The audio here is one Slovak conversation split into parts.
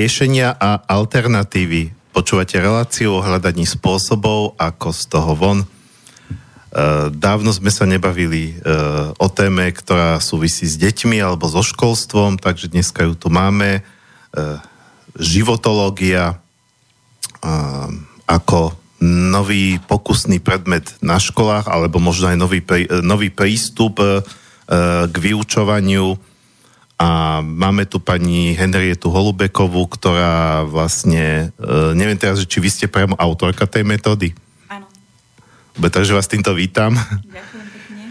riešenia a alternatívy. Počúvate reláciu o hľadaní spôsobov, ako z toho von. E, dávno sme sa nebavili e, o téme, ktorá súvisí s deťmi alebo so školstvom, takže dneska ju tu máme. E, životológia ako nový pokusný predmet na školách, alebo možno aj nový, nový prístup k vyučovaniu máme tu pani Henrietu Holubekovú, ktorá vlastne, e, neviem teraz, či vy ste priamo autorka tej metódy. Áno. Takže vás týmto vítam. Ďakujem pekne.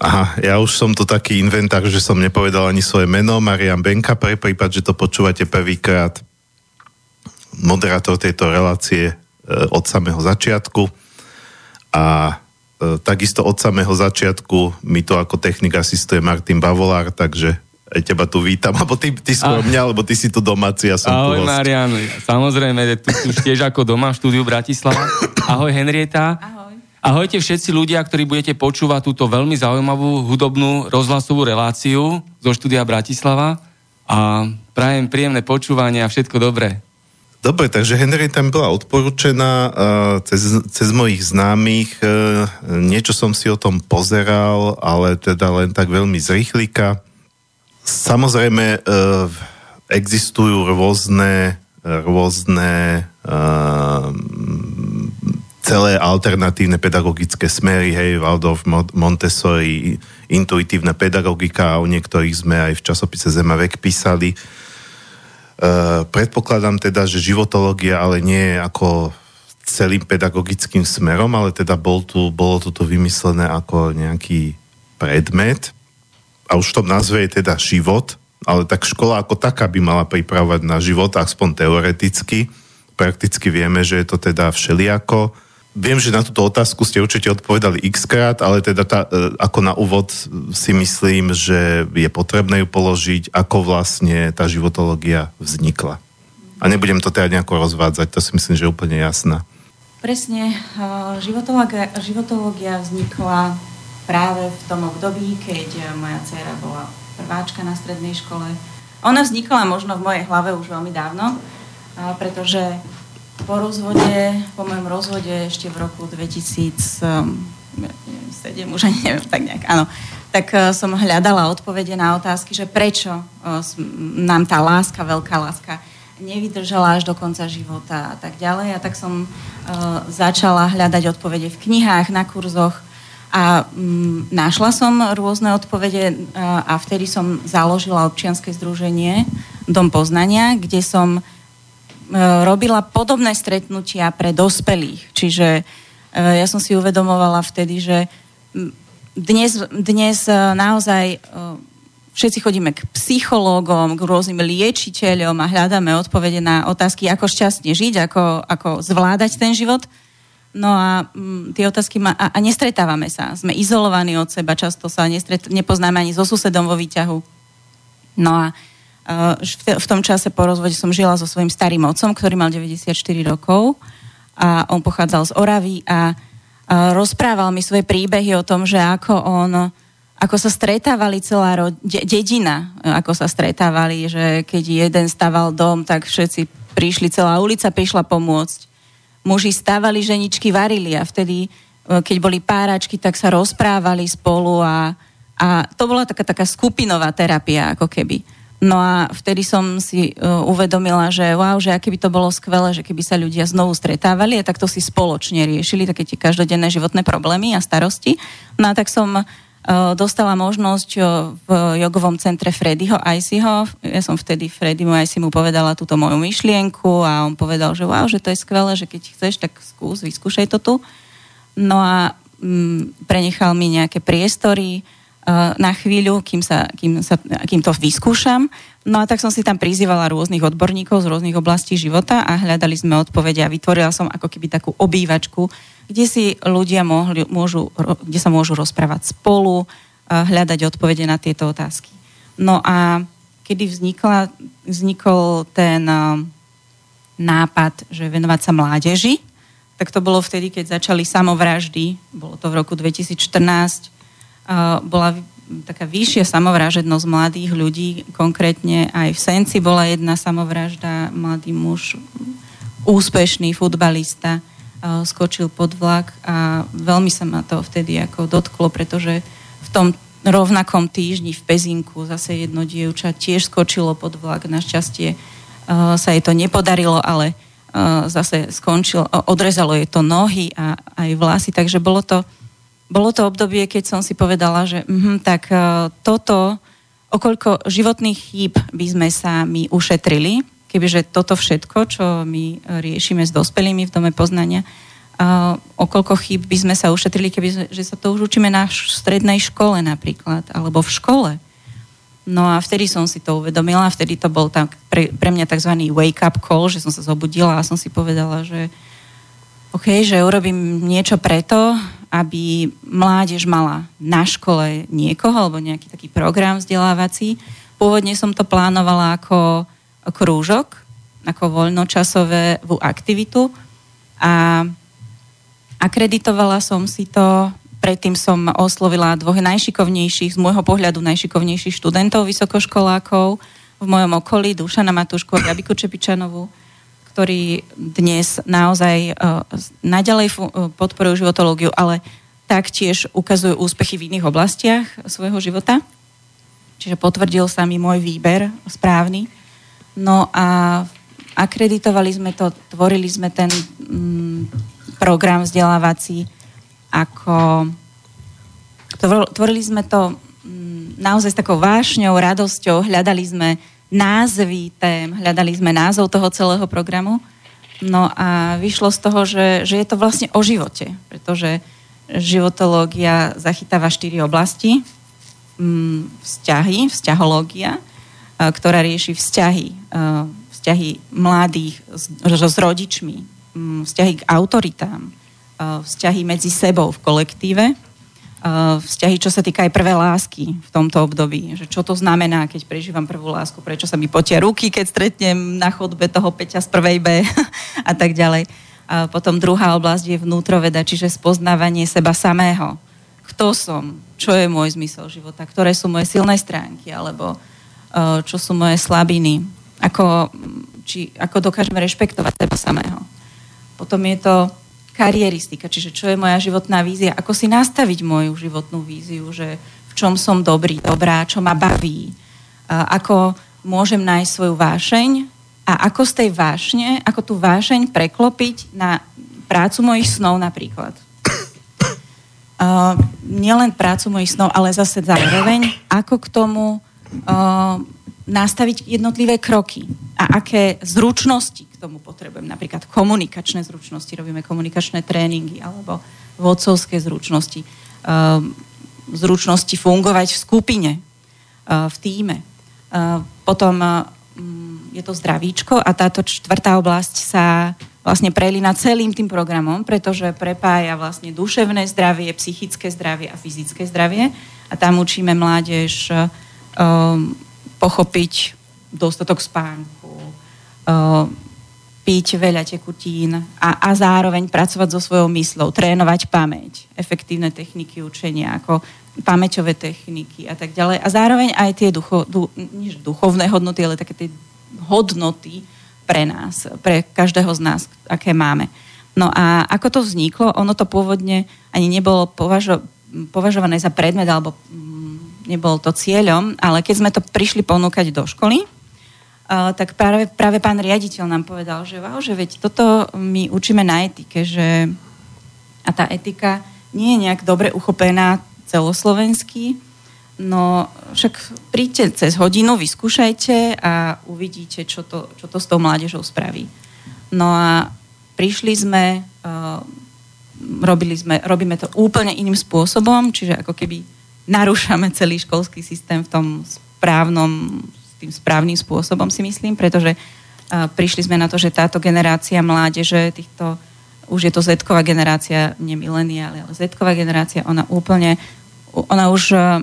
Aha, ja už som tu taký inventár, že som nepovedal ani svoje meno. Marian Benka, pre prípad, že to počúvate prvýkrát. Moderátor tejto relácie e, od samého začiatku. A e, takisto od samého začiatku mi to ako technik asistuje Martin Bavolár, takže aj teba tu vítam, alebo ty, ty skôr mňa, alebo ty si tu domáci, ja som Ahoj, tu host. Marian, samozrejme, tu už tiež ako doma v štúdiu Bratislava. Ahoj Henrieta. Ahoj. Ahojte všetci ľudia, ktorí budete počúvať túto veľmi zaujímavú hudobnú rozhlasovú reláciu zo štúdia Bratislava a prajem príjemné počúvanie a všetko dobré. Dobre, takže Henrieta mi bola odporúčená uh, cez, cez mojich známych. Uh, niečo som si o tom pozeral, ale teda len tak veľmi zrýchlika. Samozrejme, e, existujú rôzne, rôzne e, celé alternatívne pedagogické smery, hej, Waldorf, Montessori, intuitívna pedagogika, o niektorých sme aj v časopise Zemavek písali. Uh, predpokladám teda, že životológia ale nie je ako celým pedagogickým smerom, ale teda bol tu, bolo tu vymyslené ako nejaký predmet, a už v tom názve je teda život, ale tak škola ako taká by mala pripravovať na život, aspoň teoreticky. Prakticky vieme, že je to teda všeliako. Viem, že na túto otázku ste určite odpovedali x krát, ale teda tá, e, ako na úvod si myslím, že je potrebné ju položiť, ako vlastne tá životológia vznikla. A nebudem to teda nejako rozvádzať, to si myslím, že je úplne jasná. Presne. E, životológia, životológia vznikla práve v tom období, keď eh, moja dcera bola prváčka na strednej škole. Ona vznikla možno v mojej hlave už veľmi dávno, pretože po rozvode, po mojom rozvode ešte v roku 2007, už ani neviem, tak nejak, áno, tak eh, som hľadala odpovede na otázky, že prečo eh, nám tá láska, veľká láska, nevydržala až do konca života a tak ďalej. A tak som začala hľadať odpovede v knihách, na kurzoch, a mm, našla som rôzne odpovede a, a vtedy som založila občianske združenie Dom poznania, kde som e, robila podobné stretnutia pre dospelých. Čiže e, ja som si uvedomovala vtedy, že dnes, dnes e, naozaj e, všetci chodíme k psychológom, k rôznym liečiteľom a hľadáme odpovede na otázky, ako šťastne žiť, ako, ako zvládať ten život. No a m, mm, tie otázky ma, a, a nestretávame sa. Sme izolovaní od seba, často sa nestret, nepoznáme ani so susedom vo výťahu. No a uh, v, v tom čase po rozvode som žila so svojím starým otcom, ktorý mal 94 rokov a on pochádzal z Oravy a uh, rozprával mi svoje príbehy o tom, že ako on ako sa stretávali celá ro- de- dedina, ako sa stretávali, že keď jeden staval dom, tak všetci prišli, celá ulica prišla pomôcť muži stávali, ženičky varili a vtedy, e, keď boli páračky, tak sa rozprávali spolu a, a to bola taká, taká skupinová terapia, ako keby. No a vtedy som si uh, uvedomila, že wow, že aké by to bolo skvelé, že keby sa ľudia znovu stretávali a takto si spoločne riešili také tie každodenné životné problémy a starosti. No a tak som dostala možnosť uh, v jogovom centre Freddyho Icyho. Ja som vtedy Freddymu Icy mu povedala túto moju myšlienku a on povedal, že wow, že to je skvelé, že keď chceš, tak skús, vyskúšaj to tu. No a um, prenechal mi nejaké priestory, na chvíľu, kým, sa, kým, sa, kým to vyskúšam. No a tak som si tam prizývala rôznych odborníkov z rôznych oblastí života a hľadali sme odpovede a vytvorila som ako keby takú obývačku, kde si ľudia mohli, môžu, kde sa môžu rozprávať spolu, hľadať odpovede na tieto otázky. No a kedy vznikla, vznikol ten nápad, že venovať sa mládeži, tak to bolo vtedy, keď začali samovraždy, bolo to v roku 2014, bola taká vyššia samovražednosť mladých ľudí. Konkrétne aj v Senci bola jedna samovražda, mladý muž, úspešný futbalista, skočil pod vlak a veľmi sa ma to vtedy ako dotklo, pretože v tom rovnakom týždni v Pezinku zase jedno dievča tiež skočilo pod vlak. Našťastie sa jej to nepodarilo, ale zase skončil, odrezalo jej to nohy a aj vlasy, takže bolo to, bolo to obdobie, keď som si povedala, že mh, tak toto, okoľko životných chýb by sme sa my ušetrili, kebyže toto všetko, čo my riešime s dospelými v Dome poznania, uh, okoľko chýb by sme sa ušetrili, keby že sa to už učíme na strednej škole napríklad, alebo v škole. No a vtedy som si to uvedomila, vtedy to bol tak pre, pre mňa tzv. wake-up call, že som sa zobudila a som si povedala, že OK, že urobím niečo preto, aby mládež mala na škole niekoho alebo nejaký taký program vzdelávací. Pôvodne som to plánovala ako krúžok, ako voľnočasovú aktivitu a akreditovala som si to, predtým som oslovila dvoch najšikovnejších, z môjho pohľadu najšikovnejších študentov, vysokoškolákov v mojom okolí, Dušana Matušku a Gabiku Čepičanovú, ktorí dnes naozaj uh, naďalej uh, podporujú životológiu, ale taktiež ukazujú úspechy v iných oblastiach svojho života. Čiže potvrdil sa mi môj výber správny. No a akreditovali sme to, tvorili sme ten mm, program vzdelávací ako... Tvorili sme to mm, naozaj s takou vášňou, radosťou, hľadali sme názvy tém, hľadali sme názov toho celého programu. No a vyšlo z toho, že, že je to vlastne o živote, pretože životológia zachytáva štyri oblasti. Mm, vzťahy, vzťahológia, ktorá rieši vzťahy, vzťahy mladých s, s rodičmi, vzťahy k autoritám, vzťahy medzi sebou v kolektíve, vzťahy, čo sa týka aj prvé lásky v tomto období. Že čo to znamená, keď prežívam prvú lásku, prečo sa mi potia ruky, keď stretnem na chodbe toho Peťa z prvej B a tak ďalej. A potom druhá oblasť je vnútroveda, čiže spoznávanie seba samého. Kto som? Čo je môj zmysel života? Ktoré sú moje silné stránky? Alebo Eh, čo sú moje slabiny, ako, či, ako dokážeme rešpektovať seba samého. Potom je to karieristika, čiže čo je moja životná vízia, ako si nastaviť moju životnú víziu, že v čom som dobrý, dobrá, čo ma baví, ako môžem nájsť svoju vášeň? A ako z tej vášne, ako tú vášeň preklopiť na prácu mojich snov napríklad. Uh, nielen prácu mojich snov, ale zase zároveň, ako k tomu uh, nastaviť jednotlivé kroky a aké zručnosti k tomu potrebujem. Napríklad komunikačné zručnosti, robíme komunikačné tréningy alebo vodcovské zručnosti, uh, zručnosti fungovať v skupine, uh, v týme. Uh, potom uh, je to zdravíčko a táto štvrtá oblasť sa vlastne prelína celým tým programom, pretože prepája vlastne duševné zdravie, psychické zdravie a fyzické zdravie a tam učíme mládež um, pochopiť dostatok spánku, um, piť veľa tekutín a, a zároveň pracovať so svojou myslou, trénovať pamäť, efektívne techniky učenia, ako pamäťové techniky a tak ďalej. A zároveň aj tie ducho, du, nie duchovné hodnoty, ale také tie hodnoty pre nás, pre každého z nás, aké máme. No a ako to vzniklo, ono to pôvodne ani nebolo považo, považované za predmet alebo nebol to cieľom, ale keď sme to prišli ponúkať do školy, tak práve, práve pán riaditeľ nám povedal, že wow, že veď toto my učíme na etike, že a tá etika nie je nejak dobre uchopená celoslovenský, no však príďte cez hodinu, vyskúšajte a uvidíte, čo to, čo to s tou mládežou spraví. No a prišli sme, robili sme, robíme to úplne iným spôsobom, čiže ako keby narúšame celý školský systém v tom správnom, tým správnym spôsobom si myslím, pretože uh, prišli sme na to, že táto generácia mládeže, týchto, už je to z generácia, nie mileniáli, ale z generácia, ona úplne, ona už, uh,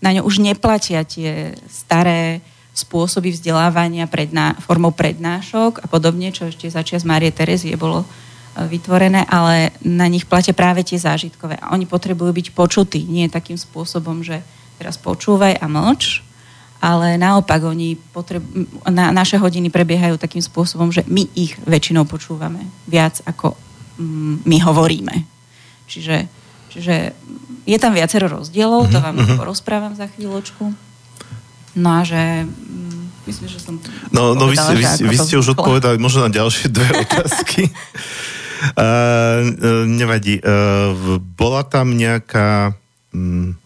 na ňu už neplatia tie staré spôsoby vzdelávania predná, formou prednášok a podobne, čo ešte začias Márie Terezie bolo vytvorené, ale na nich platia práve tie zážitkové. A oni potrebujú byť počutí, nie takým spôsobom, že teraz počúvaj a mlč, ale naopak oni potreb, na, naše hodiny prebiehajú takým spôsobom, že my ich väčšinou počúvame viac ako mm, my hovoríme. Čiže, čiže je tam viacero rozdielov, to mhm, vám mm-hmm. porozprávam za chvíľočku. No a že mm, myslím, že som No, no vy, ste, vy, vy ste už odpovedali možno na ďalšie dve otázky. Uh, nevadí. Uh, bola tam nejaká um,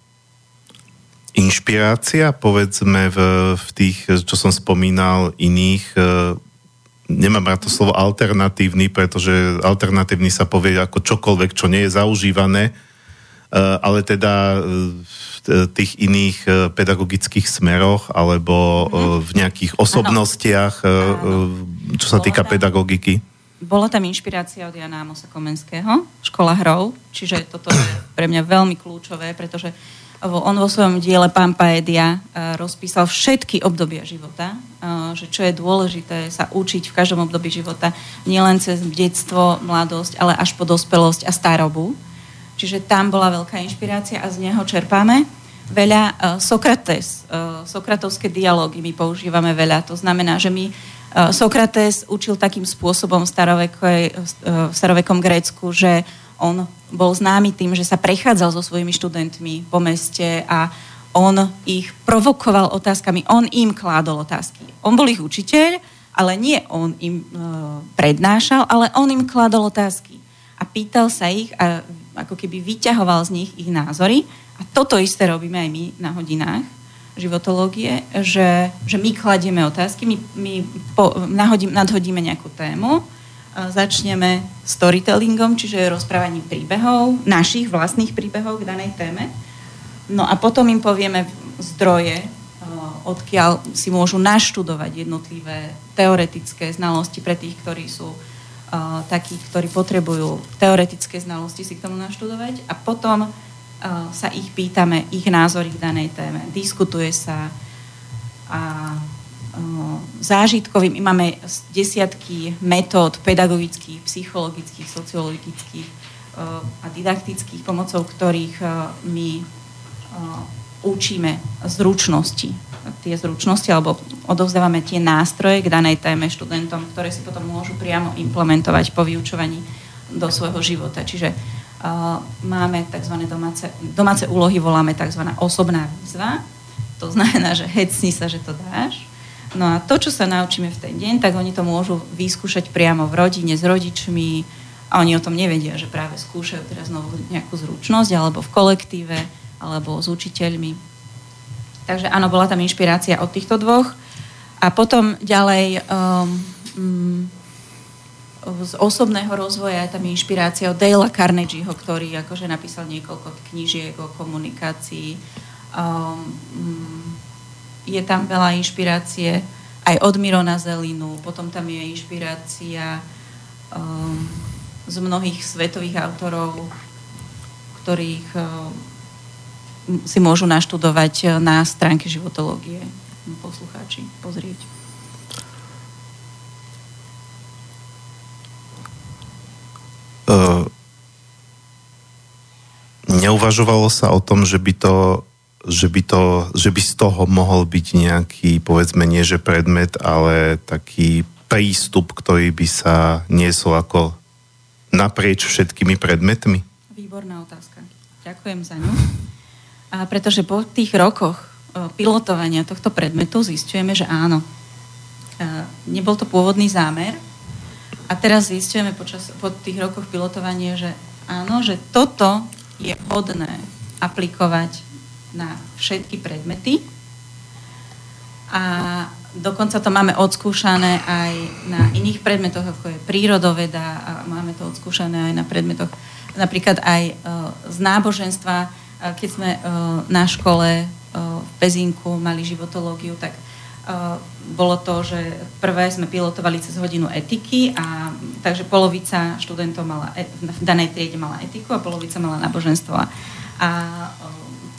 inšpirácia, povedzme, v, v tých, čo som spomínal, iných, e, nemám rád to slovo alternatívny, pretože alternatívny sa povie ako čokoľvek, čo nie je zaužívané, e, ale teda v tých iných pedagogických smeroch alebo mm-hmm. v nejakých osobnostiach, čo sa týka pedagogiky. Bola tam inšpirácia od Jana Amosa Komenského, škola hrov, čiže toto je pre mňa veľmi kľúčové, pretože on vo svojom diele Pampaedia eh, rozpísal všetky obdobia života, eh, že čo je dôležité sa učiť v každom období života, nielen cez detstvo, mladosť, ale až po dospelosť a starobu. Čiže tam bola veľká inšpirácia a z neho čerpáme. Veľa uh, Sokrates, sokratovské dialógy my používame veľa. To znamená, že my Sokrates učil takým spôsobom v, uh, v starovekom Grécku, že on bol známy tým, že sa prechádzal so svojimi študentmi po meste a on ich provokoval otázkami, on im kládol otázky. On bol ich učiteľ, ale nie on im e, prednášal, ale on im kládol otázky. A pýtal sa ich a ako keby vyťahoval z nich ich názory. A toto isté robíme aj my na hodinách životológie, že, že my kladieme otázky, my, my po, nahodím, nadhodíme nejakú tému začneme storytellingom, čiže rozprávaním príbehov, našich vlastných príbehov k danej téme. No a potom im povieme zdroje, odkiaľ si môžu naštudovať jednotlivé teoretické znalosti pre tých, ktorí sú uh, takí, ktorí potrebujú teoretické znalosti si k tomu naštudovať a potom sa ich pýtame, ich názory k danej téme. Diskutuje sa a zážitkovým. My máme desiatky metód pedagogických, psychologických, sociologických a didaktických, pomocou ktorých my učíme zručnosti. Tie zručnosti, alebo odovzdávame tie nástroje k danej téme študentom, ktoré si potom môžu priamo implementovať po vyučovaní do svojho života. Čiže máme tzv. Domáce, domáce úlohy, voláme tzv. osobná výzva. To znamená, že hecni sa, že to dáš No a to, čo sa naučíme v ten deň, tak oni to môžu vyskúšať priamo v rodine s rodičmi a oni o tom nevedia, že práve skúšajú teraz novú nejakú zručnosť alebo v kolektíve alebo s učiteľmi. Takže áno, bola tam inšpirácia od týchto dvoch. A potom ďalej um, um, z osobného rozvoja je tam inšpirácia od Dale Carnegieho, ktorý akože napísal niekoľko knížiek o komunikácii. Um, um, je tam veľa inšpirácie aj od Mirona Zelinu, potom tam je inšpirácia um, z mnohých svetových autorov, ktorých um, si môžu naštudovať uh, na stránke životológie poslucháči pozrieť. Uh, neuvažovalo sa o tom, že by to že by, to, že by z toho mohol byť nejaký, povedzme nie že predmet, ale taký prístup, ktorý by sa niesol ako naprieč všetkými predmetmi? Výborná otázka. Ďakujem za ňu. A pretože po tých rokoch pilotovania tohto predmetu zistujeme, že áno. Nebol to pôvodný zámer a teraz zistujeme počas, po tých rokoch pilotovania, že áno, že toto je hodné aplikovať na všetky predmety a dokonca to máme odskúšané aj na iných predmetoch, ako je prírodoveda a máme to odskúšané aj na predmetoch napríklad aj uh, z náboženstva. Keď sme uh, na škole v Pezinku mali životológiu, tak bolo to, že prvé sme pilotovali cez hodinu etiky a takže polovica študentov mala, e, v danej triede mala etiku a polovica mala náboženstvo. A, a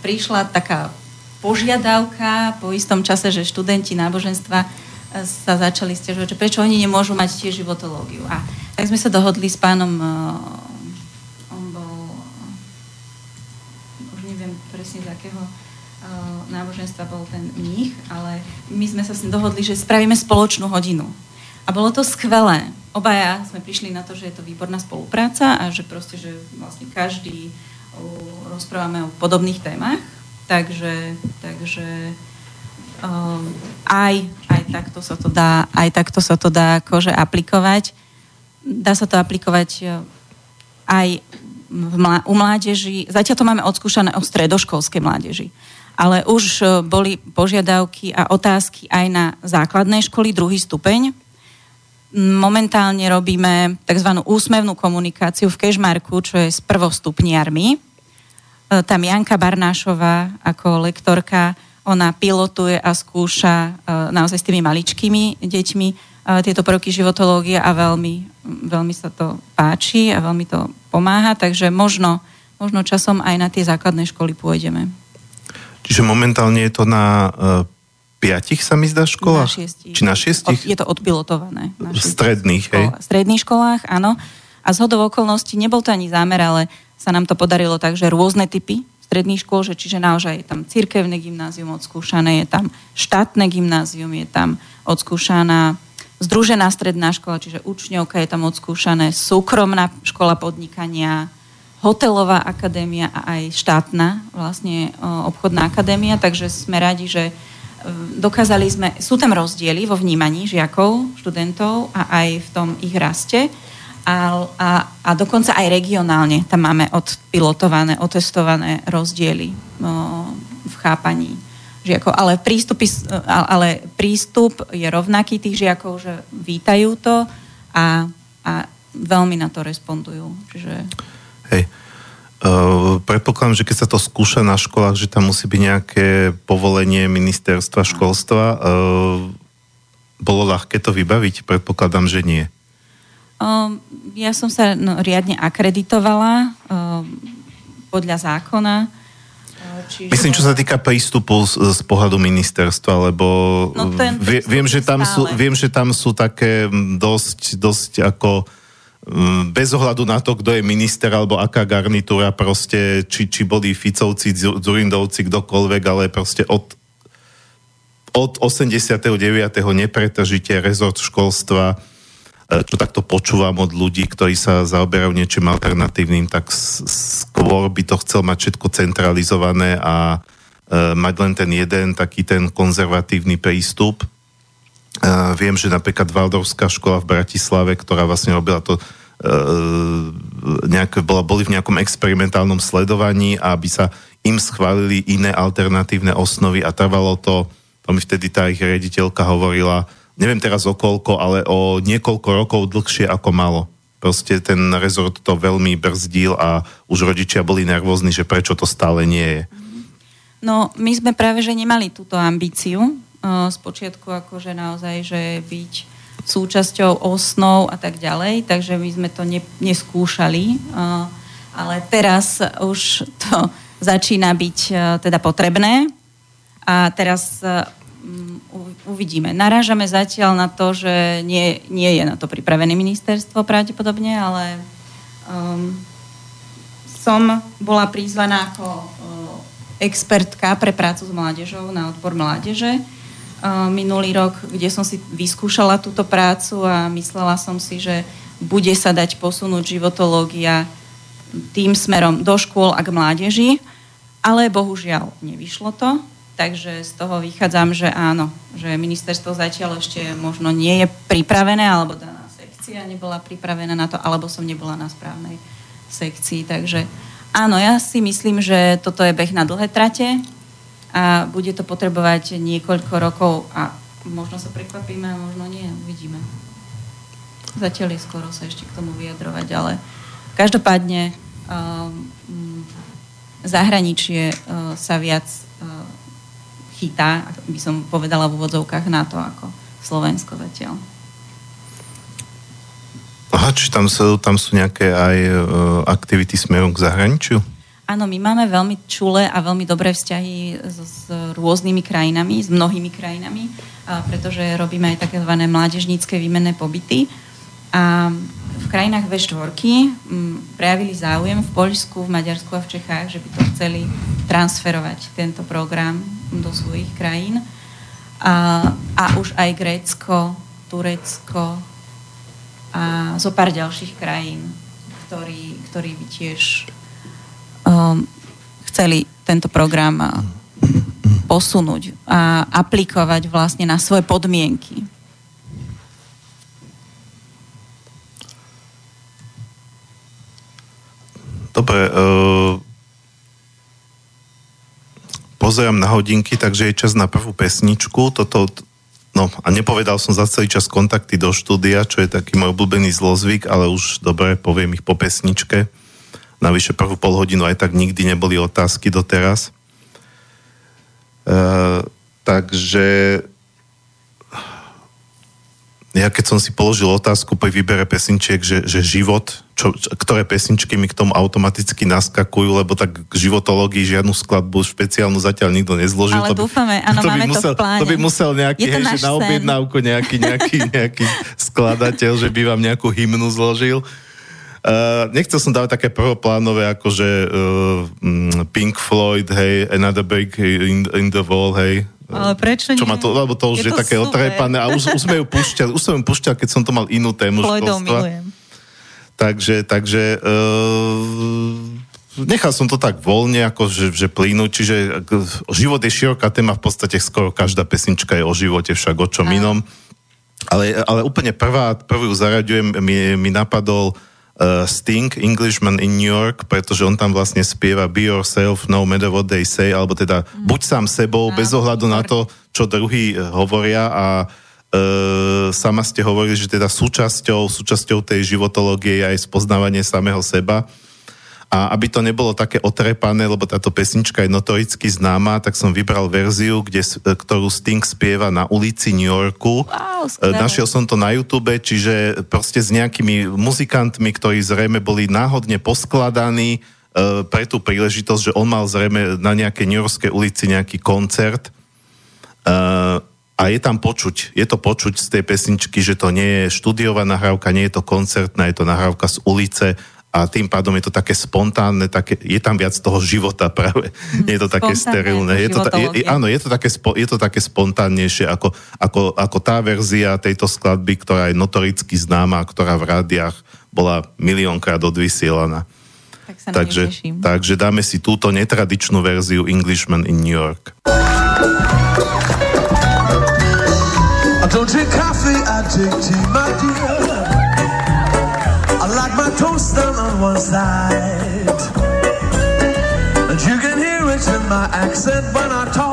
prišla taká požiadavka po istom čase, že študenti náboženstva e, sa začali stiažovať, že prečo oni nemôžu mať tiež životológiu. A tak sme sa dohodli s pánom, on bol, už neviem presne z akého náboženstva bol ten mních, ale my sme sa s ním dohodli, že spravíme spoločnú hodinu. A bolo to skvelé. Obaja sme prišli na to, že je to výborná spolupráca a že proste, že vlastne každý rozprávame o podobných témach. Takže, takže um, aj, aj takto sa to dá, aj takto sa to dá akože aplikovať. Dá sa to aplikovať aj v mla, u mládeži. Zatiaľ to máme odskúšané o stredoškolskej mládeži. Ale už e, boli požiadavky a otázky aj na základnej školy, druhý stupeň. Momentálne robíme tzv. úsmevnú komunikáciu v Kežmarku, čo je s prvostupniarmi E, tam Janka Barnášová ako lektorka, ona pilotuje a skúša e, naozaj s tými maličkými deťmi tieto prvky životológie a veľmi, veľmi sa to páči a veľmi to pomáha, takže možno, možno časom aj na tie základné školy pôjdeme. Čiže momentálne je to na uh, piatich, sa mi zdá, školách? Na šiestich. Či na šiestich? Je to odpilotované. Na v stredných, hej? V stredných školách, áno. A z hodov okolností nebol to ani zámer, ale sa nám to podarilo tak, že rôzne typy stredných škôl, že čiže naozaj je tam cirkevné gymnázium odskúšané, je tam štátne gymnázium, je tam odskúšaná združená stredná škola, čiže učňovka je tam odskúšané, súkromná škola podnikania, hotelová akadémia a aj štátna vlastne obchodná akadémia, takže sme radi, že e, dokázali sme, sú tam rozdiely vo vnímaní žiakov, študentov a aj v tom ich raste, a, a, a dokonca aj regionálne tam máme odpilotované, otestované rozdiely no, v chápaní žiakov. Ale, prístupy, ale prístup je rovnaký tých žiakov, že vítajú to a, a veľmi na to respondujú. Čiže... Hej. Uh, predpokladám, že keď sa to skúša na školách, že tam musí byť nejaké povolenie ministerstva školstva. Uh, bolo ľahké to vybaviť? Predpokladám, že nie. Um, ja som sa no, riadne akreditovala um, podľa zákona. Uh, čiže... Myslím, čo sa týka prístupu z, z pohľadu ministerstva, lebo no, vie, viem, že tam sú, viem, že tam sú také dosť, dosť ako bez ohľadu na to, kto je minister alebo aká garnitúra, proste, či, či boli Ficovci, Zurindovci, kdokoľvek, ale proste od, od 89. nepretržite rezort školstva E, čo takto počúvam od ľudí, ktorí sa zaoberajú niečím alternatívnym, tak skôr by to chcel mať všetko centralizované a e, mať len ten jeden taký ten konzervatívny prístup. E, viem, že napríklad Valdovská škola v Bratislave, ktorá vlastne robila to nejak, bola, boli v nejakom experimentálnom sledovaní aby sa im schválili iné alternatívne osnovy a trvalo to, to mi vtedy tá ich rediteľka hovorila, neviem teraz o koľko, ale o niekoľko rokov dlhšie ako malo. Proste ten rezort to veľmi brzdil a už rodičia boli nervózni, že prečo to stále nie je. No, my sme práve, že nemali túto ambíciu uh, z počiatku, akože naozaj, že byť súčasťou osnov a tak ďalej, takže my sme to ne, neskúšali, ale teraz už to začína byť teda potrebné. A teraz uvidíme. Narážame zatiaľ na to, že nie, nie je na to pripravené ministerstvo pravdepodobne, ale um, som bola prizvaná ako expertka pre prácu s mládežou na odpor mládeže minulý rok, kde som si vyskúšala túto prácu a myslela som si, že bude sa dať posunúť životológia tým smerom do škôl a k mládeži, ale bohužiaľ nevyšlo to Takže z toho vychádzam, že áno, že ministerstvo zatiaľ ešte možno nie je pripravené, alebo daná sekcia nebola pripravená na to, alebo som nebola na správnej sekcii. Takže áno, ja si myslím, že toto je beh na dlhé trate a bude to potrebovať niekoľko rokov a možno sa prekvapíme možno nie, uvidíme. Zatiaľ je skoro sa ešte k tomu vyjadrovať, ale každopádne um, zahraničie uh, sa viac uh, chytá, by som povedala v úvodzovkách, na to ako Slovensko zatiaľ. Aha, či tam sú, tam sú nejaké aj uh, aktivity smerom k zahraničiu? Áno, my máme veľmi čulé a veľmi dobré vzťahy s, s rôznymi krajinami, s mnohými krajinami, a pretože robíme aj tzv. mládežnícke výmenné pobyty. A v krajinách V4 prejavili záujem v Poľsku, v Maďarsku a v Čechách, že by to chceli transferovať tento program do svojich krajín. A, a už aj Grécko, Turecko a zo pár ďalších krajín, ktorí, by tiež chceli tento program posunúť a aplikovať vlastne na svoje podmienky. Dobre, uh, pozerám na hodinky, takže je čas na prvú pesničku. Toto, no a nepovedal som za celý čas kontakty do štúdia, čo je taký môj obľúbený zlozvyk, ale už dobre, poviem ich po pesničke. Navyše prvú pol hodinu aj tak nikdy neboli otázky doteraz. Uh, takže ja keď som si položil otázku po výbere pesničiek, že, že život, čo, ktoré pesničky mi k tomu automaticky naskakujú, lebo tak k životológii žiadnu skladbu špeciálnu zatiaľ nikto nezložil. Ale to by, dúfame, áno, to by máme musel, to v pláne. To by musel nejaký, hej, že na objednávku nejaký, nejaký, nejaký skladateľ, že by vám nejakú hymnu zložil. Uh, nechcel som dávať také prvoplánové, ako že uh, Pink Floyd, hej, Another Break in, in the Wall, hej, ale prečo nie? Čo ma to, lebo to už je, je to také otrepané a už, už sme ju púšťali, už som ju púšťal, keď som to mal inú tému Floydov milujem. Takže, takže uh, nechal som to tak voľne, ako že, že plínuť, čiže život je široká téma, v podstate skoro každá pesnička je o živote, však o čom inom. Ale, ale úplne prvá, prvú zaraďujem, mi, mi napadol uh, Sting, Englishman in New York, pretože on tam vlastne spieva Be yourself, no matter what they say, alebo teda mm. buď sám sebou, no, bez ohľadu na to, čo druhý uh, hovoria. A uh, sama ste hovorili, že teda súčasťou, súčasťou tej životológie je aj spoznávanie samého seba a aby to nebolo také otrepané, lebo táto pesnička je notoricky známa, tak som vybral verziu, kde, ktorú Sting spieva na ulici New Yorku. Wow, e, Našiel som to na YouTube, čiže proste s nejakými muzikantmi, ktorí zrejme boli náhodne poskladaní uh, pre tú príležitosť, že on mal zrejme na nejakej New Yorkskej ulici nejaký koncert. Uh, a je tam počuť, je to počuť z tej pesničky, že to nie je štúdiová nahrávka, nie je to koncertná, je to nahrávka z ulice a tým pádom je to také spontánne, také, je tam viac toho života práve. Nie je to také sterilné. Je to, je, áno, je to také, spo, je to také spontánnejšie ako, ako, ako tá verzia tejto skladby, ktorá je notoricky známa, ktorá v rádiách bola miliónkrát odvysielaná. Tak sa takže, takže dáme si túto netradičnú verziu Englishman in New York. I don't drink coffee, I drink tea, my dear. toast down one side. And you can hear it in my accent when I talk.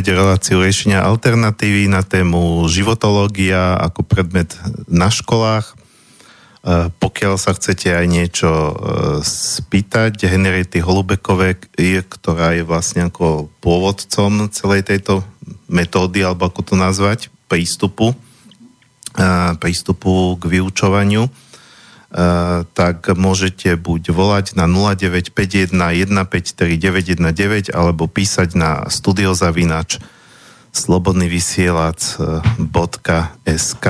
Opäť reláciu riešenia alternatívy na tému životológia ako predmet na školách. E, pokiaľ sa chcete aj niečo e, spýtať Henriety Holubekovej, ktorá je vlastne ako pôvodcom celej tejto metódy, alebo ako to nazvať, prístupu, e, prístupu k vyučovaniu, tak môžete buď volať na 0951 153 919 alebo písať na studiozavinač slobodnyvysielac.sk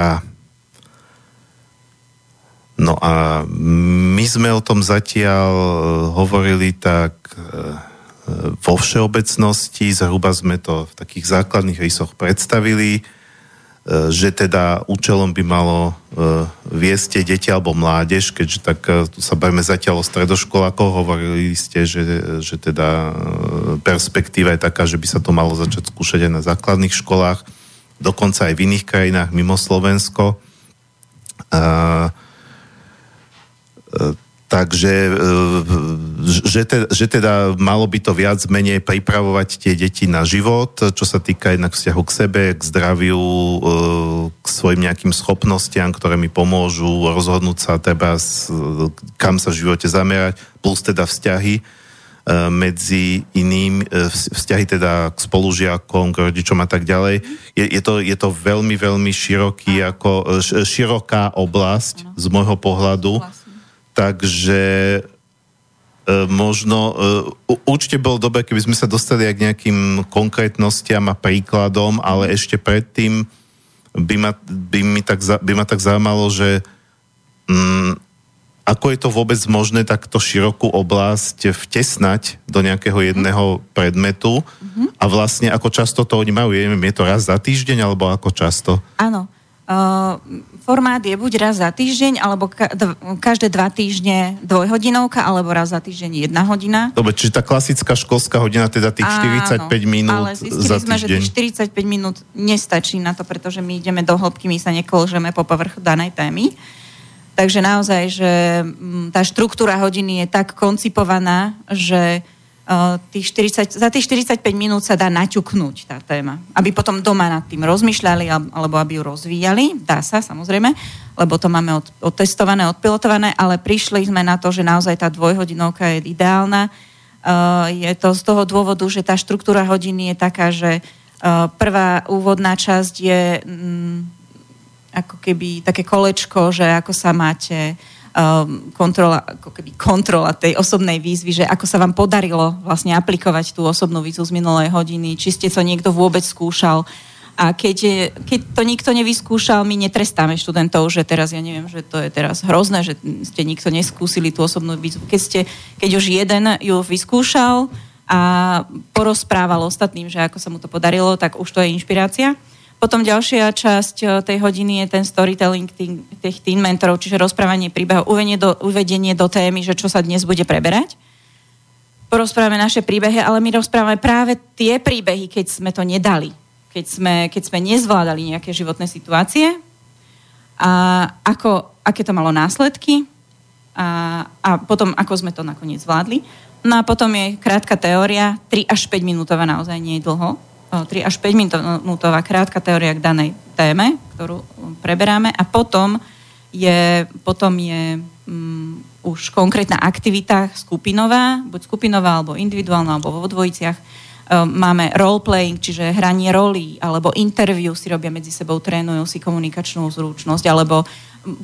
No a my sme o tom zatiaľ e, hovorili tak vo všeobecnosti, zhruba sme to v takých základných rysoch predstavili, že teda účelom by malo viesť deti alebo mládež, keďže tak tu sa bavíme zatiaľ o stredoškolákoch, hovorili ste, že, že teda perspektíva je taká, že by sa to malo začať skúšať aj na základných školách, dokonca aj v iných krajinách mimo Slovensko. Uh, Takže e, že, te, že teda malo by to viac menej pripravovať tie deti na život, čo sa týka jednak vzťahu k sebe, k zdraviu, e, k svojim nejakým schopnostiam, ktoré mi pomôžu rozhodnúť sa teda, kam sa v živote zamerať, plus teda vzťahy e, medzi iným, vzťahy teda k spolužiakom, k rodičom a tak ďalej. Je, je, to, je to veľmi, veľmi široký, ako, široká oblasť z môjho pohľadu. Takže e, možno, e, určite bolo dobre, keby sme sa dostali aj k nejakým konkrétnostiam a príkladom, ale ešte predtým by ma, by mi tak, by ma tak zaujímalo, že mm, ako je to vôbec možné takto širokú oblasť vtesnať do nejakého jedného predmetu mm-hmm. a vlastne ako často to oni majú, je, je to raz za týždeň alebo ako často? Áno. Uh, formát je buď raz za týždeň, alebo každé dva týždne dvojhodinovka, alebo raz za týždeň jedna hodina. Dobre, čiže tá klasická školská hodina, teda tých Áno, 45 minút ale za sme, že tých 45 minút nestačí na to, pretože my ideme do hĺbky, my sa nekolžeme po povrchu danej témy. Takže naozaj, že mm, tá štruktúra hodiny je tak koncipovaná, že tých 40, za tých 45 minút sa dá naťuknúť tá téma. Aby potom doma nad tým rozmýšľali alebo aby ju rozvíjali. Dá sa, samozrejme, lebo to máme od, odtestované, odpilotované, ale prišli sme na to, že naozaj tá dvojhodinovka je ideálna. Je to z toho dôvodu, že tá štruktúra hodiny je taká, že prvá úvodná časť je mm, ako keby také kolečko, že ako sa máte, um, kontrola, ako keby kontrola tej osobnej výzvy, že ako sa vám podarilo vlastne aplikovať tú osobnú výzvu z minulej hodiny, či ste to niekto vôbec skúšal. A keď, keď to nikto nevyskúšal, my netrestáme študentov, že teraz, ja neviem, že to je teraz hrozné, že ste nikto neskúsili tú osobnú výzvu. Keď, ste, keď už jeden ju vyskúšal a porozprával ostatným, že ako sa mu to podarilo, tak už to je inšpirácia. Potom ďalšia časť eh, tej hodiny je ten storytelling tých teen mentorov, čiže rozprávanie príbehov, uvedenie do, uvedenie do témy, že čo sa dnes bude preberať. Porozprávame naše príbehy, ale my rozprávame práve tie príbehy, keď sme to nedali. Keď sme, keď sme nezvládali nejaké životné situácie a ako, aké to malo následky a, a potom ako sme to nakoniec zvládli. No a potom je krátka teória, 3 až 5 minútová, naozaj nie je dlho 3 až 5 minútová krátka teória k danej téme, ktorú preberáme a potom je, potom je um, už konkrétna aktivita skupinová, buď skupinová, alebo individuálna, alebo vo dvojiciach. Um, máme role-playing, čiže hranie roli, alebo interview si robia medzi sebou, trénujú si komunikačnú zručnosť, alebo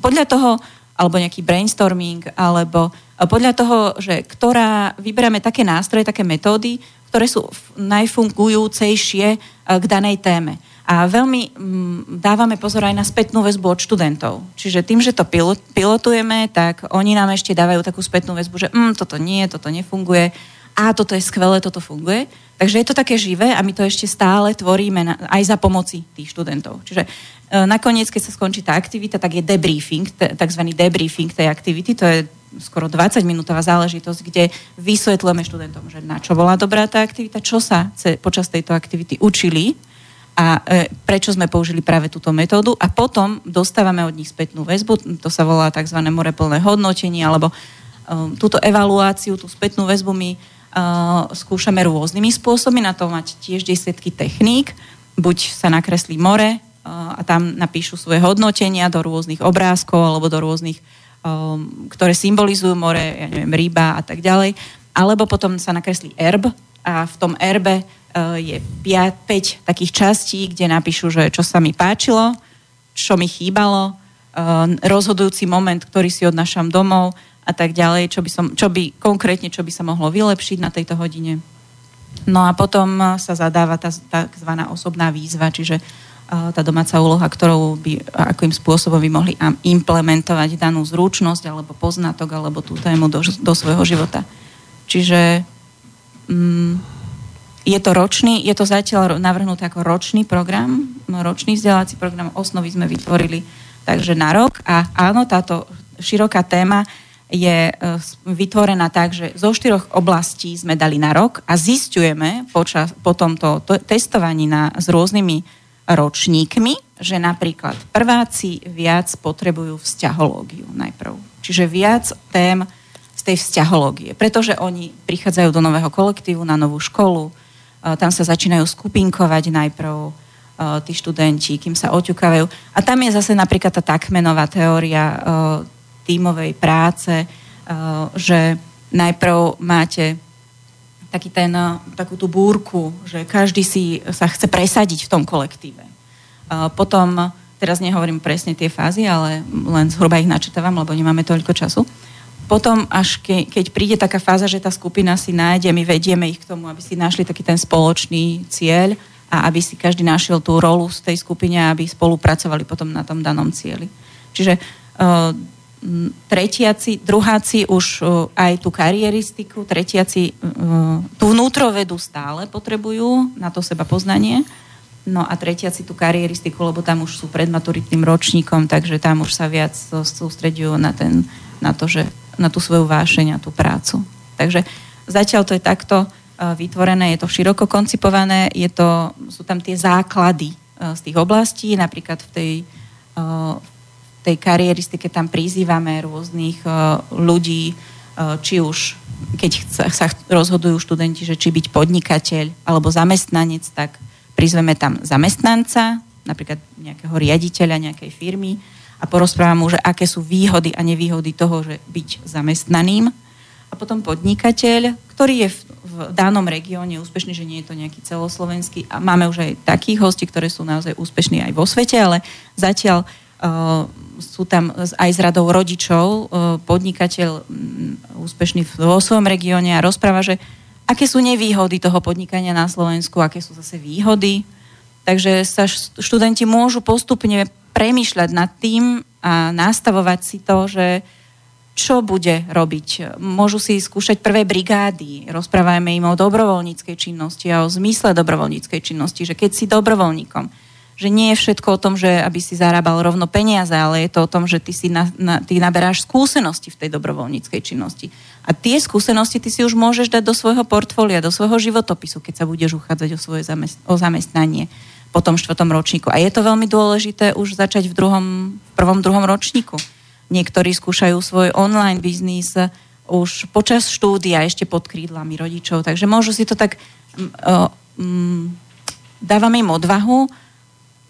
podľa toho, alebo nejaký brainstorming, alebo podľa toho, že ktorá, vyberáme také nástroje, také metódy, ktoré sú najfungujúcejšie e, k danej téme. A veľmi mm, dávame pozor aj na spätnú väzbu od študentov. Čiže tým, že to pilotujeme, tak oni nám ešte dávajú takú spätnú väzbu, že mm, toto nie, toto nefunguje, a toto je skvelé, toto funguje. Takže je to také živé a my to ešte stále tvoríme na, aj za pomoci tých študentov. Čiže e, nakoniec, keď sa skončí tá aktivita, tak je debriefing, t- tzv. debriefing tej aktivity, to je skoro 20-minútová záležitosť, kde vysvetlujeme študentom, že na čo bola dobrá tá aktivita, čo sa počas tejto aktivity učili a e, prečo sme použili práve túto metódu a potom dostávame od nich spätnú väzbu, to sa volá tzv. moreplné hodnotenie alebo e, túto evaluáciu, tú spätnú väzbu my skúšame rôznymi spôsobmi, na to mať tiež desiatky techník. Buď sa nakreslí more a tam napíšu svoje hodnotenia do rôznych obrázkov alebo do rôznych, ktoré symbolizujú more, ja neviem, ryba a tak ďalej. Alebo potom sa nakreslí erb a v tom erbe je 5, 5 takých častí, kde napíšu, že čo sa mi páčilo, čo mi chýbalo, rozhodujúci moment, ktorý si odnášam domov a tak ďalej, čo by, som, čo by konkrétne, čo by sa mohlo vylepšiť na tejto hodine. No a potom sa zadáva tá tzv. osobná výzva, čiže tá domáca úloha, ktorou by, akým spôsobom by mohli implementovať danú zručnosť alebo poznatok alebo tú tému do, do svojho života. Čiže mm, je to ročný, je to zatiaľ navrhnuté ako ročný program, ročný vzdelávací program, osnovy sme vytvorili takže na rok a áno, táto široká téma je e, vytvorená tak, že zo štyroch oblastí sme dali na rok a zistujeme počas, po tomto testovaní na, s rôznymi ročníkmi, že napríklad prváci viac potrebujú vzťahológiu najprv. Čiže viac tém z tej vzťahológie, pretože oni prichádzajú do nového kolektívu, na novú školu, e, tam sa začínajú skupinkovať najprv, e, tí študenti, kým sa oťukávajú. A tam je zase napríklad tá takmenová teória tímovej práce, že najprv máte taký ten, eh, takú tú búrku, že každý si sa chce presadiť v tom kolektíve. Eh, potom, teraz nehovorím presne tie fázy, ale len zhruba ich načítavam, lebo nemáme toľko času. Potom, až ke, keď príde taká fáza, že tá skupina si nájde, my vedieme ich k tomu, aby si našli taký ten spoločný cieľ a aby si každý našiel tú rolu z tej skupine, aby spolupracovali potom na tom danom cieli. Čiže uh, tretiaci, druháci už aj tú kariéristiku, tretiaci tú vnútrovedu stále potrebujú na to seba poznanie. No a tretiaci tú kariéristiku, lebo tam už sú pred maturitným ročníkom, takže tam už sa viac sústredujú na, ten, na to, že na tú svoju vášeň a tú prácu. Takže zatiaľ to je takto vytvorené, je to široko koncipované, je to, sú tam tie základy z tých oblastí, napríklad v tej, v tej kariéristike tam prizývame rôznych uh, ľudí, uh, či už keď sa rozhodujú študenti, že či byť podnikateľ alebo zamestnanec, tak prizveme tam zamestnanca, napríklad nejakého riaditeľa nejakej firmy a porozprávam mu, že aké sú výhody a nevýhody toho, že byť zamestnaným. A potom podnikateľ, ktorý je v, v danom regióne úspešný, že nie je to nejaký celoslovenský. A máme už aj takých hostí, ktoré sú naozaj úspešní aj vo svete, ale zatiaľ uh, sú tam aj s radou rodičov, e, podnikateľ úspešný vo svojom regióne a rozpráva, že aké sú nevýhody toho podnikania na Slovensku, aké sú zase výhody. Takže sa študenti môžu postupne premýšľať nad tým a nastavovať si to, že čo bude robiť. Môžu si skúšať prvé brigády, rozprávajme im o dobrovoľníckej činnosti a o zmysle dobrovoľníckej činnosti, že keď si dobrovoľníkom, že nie je všetko o tom, že aby si zarábal rovno peniaze, ale je to o tom, že ty si na, na, ty naberáš skúsenosti v tej dobrovoľníckej činnosti. A tie skúsenosti ty si už môžeš dať do svojho portfólia, do svojho životopisu, keď sa budeš uchádzať o svoje zamest- o zamestnanie po tom štvrtom ročníku. A je to veľmi dôležité už začať v, druhom, v prvom, druhom ročníku. Niektorí skúšajú svoj online biznis už počas štúdia, ešte pod krídlami rodičov. Takže môžu si to tak... Uh, um, dávame im odvahu,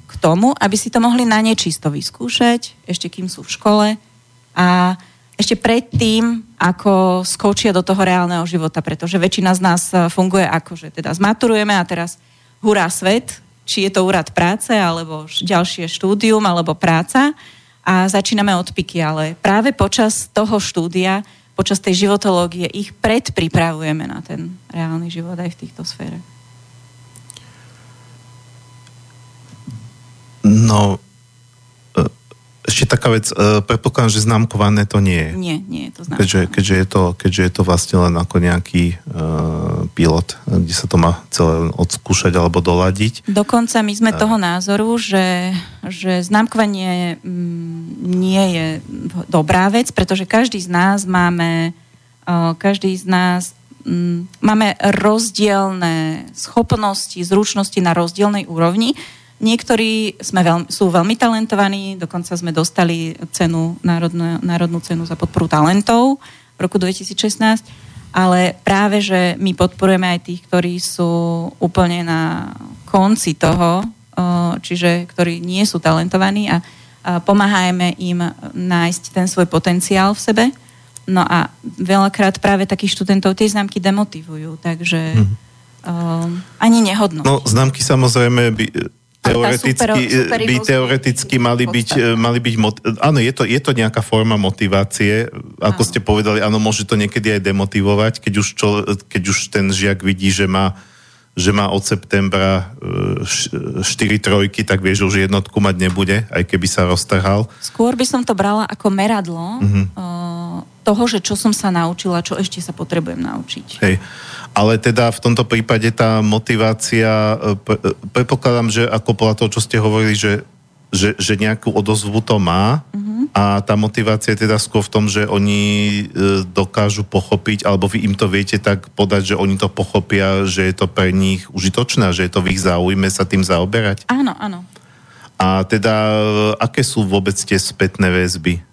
k tomu, aby si to mohli na nečisto vyskúšať, ešte kým sú v škole a ešte predtým, ako skočia do toho reálneho života, pretože väčšina z nás e, funguje ako, že teda zmaturujeme a teraz hurá svet, či je to úrad práce, alebo ďalšie štúdium, alebo práca a začíname odpiky, ale práve počas toho štúdia, počas tej životológie ich predpripravujeme na ten reálny život aj v týchto sférach. No, e, ešte taká vec, e, predpokladám, že známkované to nie je. Nie, nie je to známkované. Keďže, keďže, je, to, keďže je to vlastne len ako nejaký uh, pilot, kde sa to má celé odskúšať alebo doladiť. Dokonca my sme uh, toho názoru, že, že známkovanie mm, nie je dobrá vec, pretože každý z nás máme, uh, každý z nás mm, máme rozdielne schopnosti, zručnosti na rozdielnej úrovni Niektorí sme veľmi, sú veľmi talentovaní, dokonca sme dostali cenu, národnú, národnú cenu za podporu talentov v roku 2016 ale práve, že my podporujeme aj tých, ktorí sú úplne na konci toho, čiže ktorí nie sú talentovaní a pomáhajme im nájsť ten svoj potenciál v sebe. No a veľakrát práve takých študentov tie známky demotivujú, takže mm-hmm. um, ani nehodnú. No, známky samozrejme by, teoreticky, super, by teoreticky mali byť, mali byť áno, je to, je to nejaká forma motivácie, ako áno. ste povedali, áno, môže to niekedy aj demotivovať, keď už, čo, keď už ten žiak vidí, že má že má od septembra 4 e, trojky, tak vie, že už jednotku mať nebude, aj keby sa roztrhal. Skôr by som to brala ako meradlo uh-huh. toho, že čo som sa naučila, čo ešte sa potrebujem naučiť. Hej. Ale teda v tomto prípade tá motivácia, e, e, predpokladám, že ako podľa toho, čo ste hovorili, že, že, že nejakú odozvu to má uh-huh. a tá motivácia je teda skôr v tom, že oni e, dokážu pochopiť, alebo vy im to viete tak podať, že oni to pochopia, že je to pre nich užitočné, že je to v ich záujme sa tým zaoberať? Áno, áno. A teda, aké sú vôbec tie spätné väzby?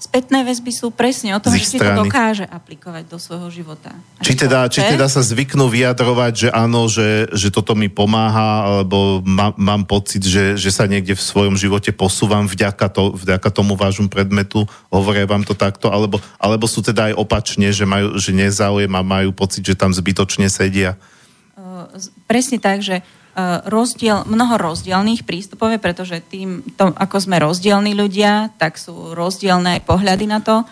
Spätné väzby sú presne o tom, že si to dokáže aplikovať do svojho života. či teda, či teda sa zvyknú vyjadrovať, že áno, že, že toto mi pomáha, alebo má, mám pocit, že, že sa niekde v svojom živote posúvam vďaka, to, vďaka tomu vášmu predmetu, hovoria vám to takto, alebo, alebo sú teda aj opačne, že, majú, že nezáujem a majú pocit, že tam zbytočne sedia? presne tak, že rozdiel, mnoho rozdielných prístupov, pretože tým, to, ako sme rozdielní ľudia, tak sú rozdielne pohľady na to.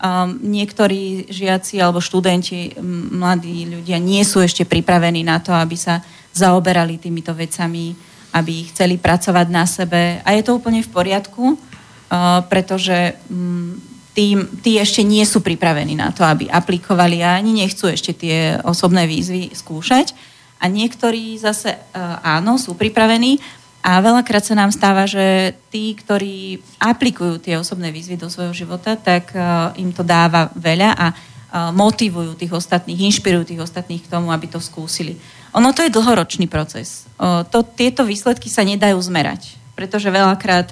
Um, niektorí žiaci alebo študenti, mladí ľudia nie sú ešte pripravení na to, aby sa zaoberali týmito vecami, aby chceli pracovať na sebe. A je to úplne v poriadku, uh, pretože um, tí, tí ešte nie sú pripravení na to, aby aplikovali a ani nechcú ešte tie osobné výzvy skúšať a niektorí zase uh, áno, sú pripravení a veľakrát sa nám stáva, že tí, ktorí aplikujú tie osobné výzvy do svojho života, tak uh, im to dáva veľa a uh, motivujú tých ostatných, inšpirujú tých ostatných k tomu, aby to skúsili. Ono to je dlhoročný proces. To, tieto výsledky sa nedajú zmerať, pretože veľakrát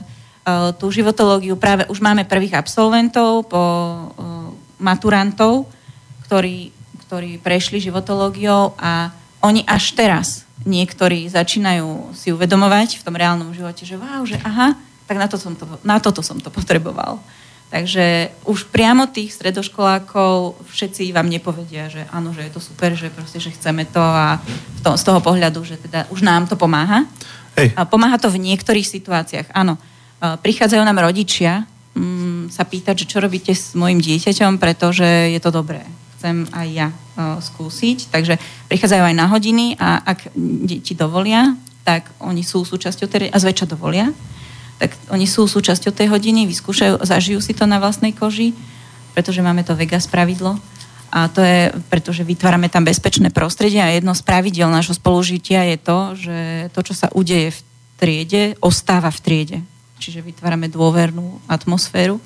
tú životológiu práve už máme prvých absolventov, po maturantov, ktorí, ktorí prešli životológiou a oni až teraz niektorí začínajú si uvedomovať v tom reálnom živote, že wow, že aha, tak na, to som to, na toto som to potreboval. Takže už priamo tých stredoškolákov všetci vám nepovedia, že áno, že je to super, že proste, že chceme to a v tom, z toho pohľadu, že teda už nám to pomáha. Hej. A pomáha to v niektorých situáciách, áno. Prichádzajú nám rodičia mm, sa pýtať, že čo robíte s mojim dieťaťom, pretože je to dobré chcem aj ja uh, skúsiť. Takže prichádzajú aj na hodiny a ak deti dovolia, tak oni sú súčasťou tej, a zväčša dovolia, tak oni sú súčasťou tej hodiny, vyskúšajú, zažijú si to na vlastnej koži, pretože máme to Vegas pravidlo. A to je, pretože vytvárame tam bezpečné prostredie a jedno z pravidel nášho spolužitia je to, že to, čo sa udeje v triede, ostáva v triede. Čiže vytvárame dôvernú atmosféru.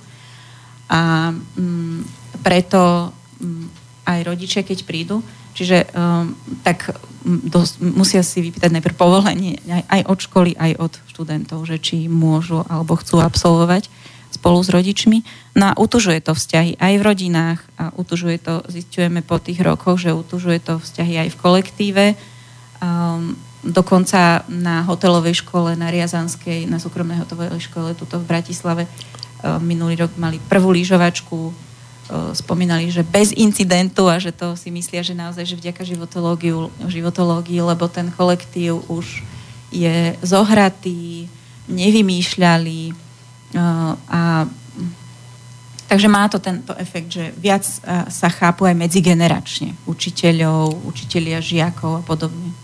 A mm, preto mm, aj rodičia, keď prídu. Čiže um, tak dos, musia si vypýtať najprv povolenie aj, aj od školy, aj od študentov, že či môžu alebo chcú absolvovať spolu s rodičmi. No a utužuje to vzťahy aj v rodinách a utužuje to, zistujeme po tých rokoch, že utužuje to vzťahy aj v kolektíve. Um, dokonca na hotelovej škole, na Riazanskej, na súkromnej hotelovej škole tuto v Bratislave um, minulý rok mali prvú lyžovačku spomínali, že bez incidentu a že to si myslia, že naozaj, že vďaka životológii, lebo ten kolektív už je zohratý, nevymýšľali a takže má to tento efekt, že viac sa chápu aj medzigeneračne učiteľov, učitelia, žiakov a podobne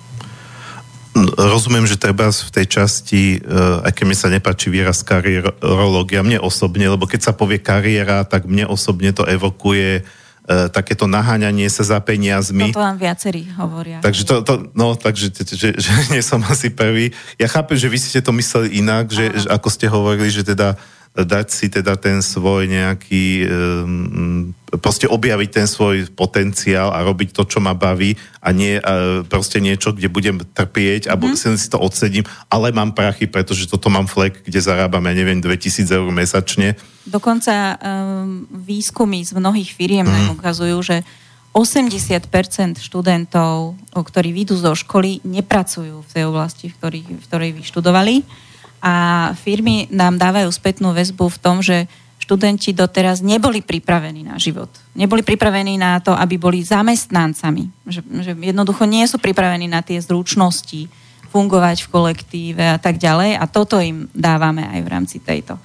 rozumiem, že treba v tej časti, uh, aj keď mi sa nepáči výraz kariérológia, mne osobne, lebo keď sa povie kariéra, tak mne osobne to evokuje uh, takéto naháňanie sa za peniazmi. To vám viacerí hovoria. Takže to, to no, takže že, že, že nie som asi prvý. Ja chápem, že vy ste to mysleli inak, že, že ako ste hovorili, že teda uh, dať si teda ten svoj nejaký, um, proste objaviť ten svoj potenciál a robiť to, čo ma baví a nie uh, proste niečo, kde budem trpieť a mm. si to odsedím, ale mám prachy, pretože toto mám flek, kde zarábam, ja neviem, 2000 eur mesačne. Dokonca um, výskumy z mnohých firiem mm. nám ukazujú, že 80% študentov, ktorí vyjdú zo školy, nepracujú v tej oblasti, v ktorej, v ktorej vyštudovali. A firmy nám dávajú spätnú väzbu v tom, že študenti doteraz neboli pripravení na život. Neboli pripravení na to, aby boli zamestnancami. Že, že jednoducho nie sú pripravení na tie zručnosti, fungovať v kolektíve a tak ďalej. A toto im dávame aj v rámci tejto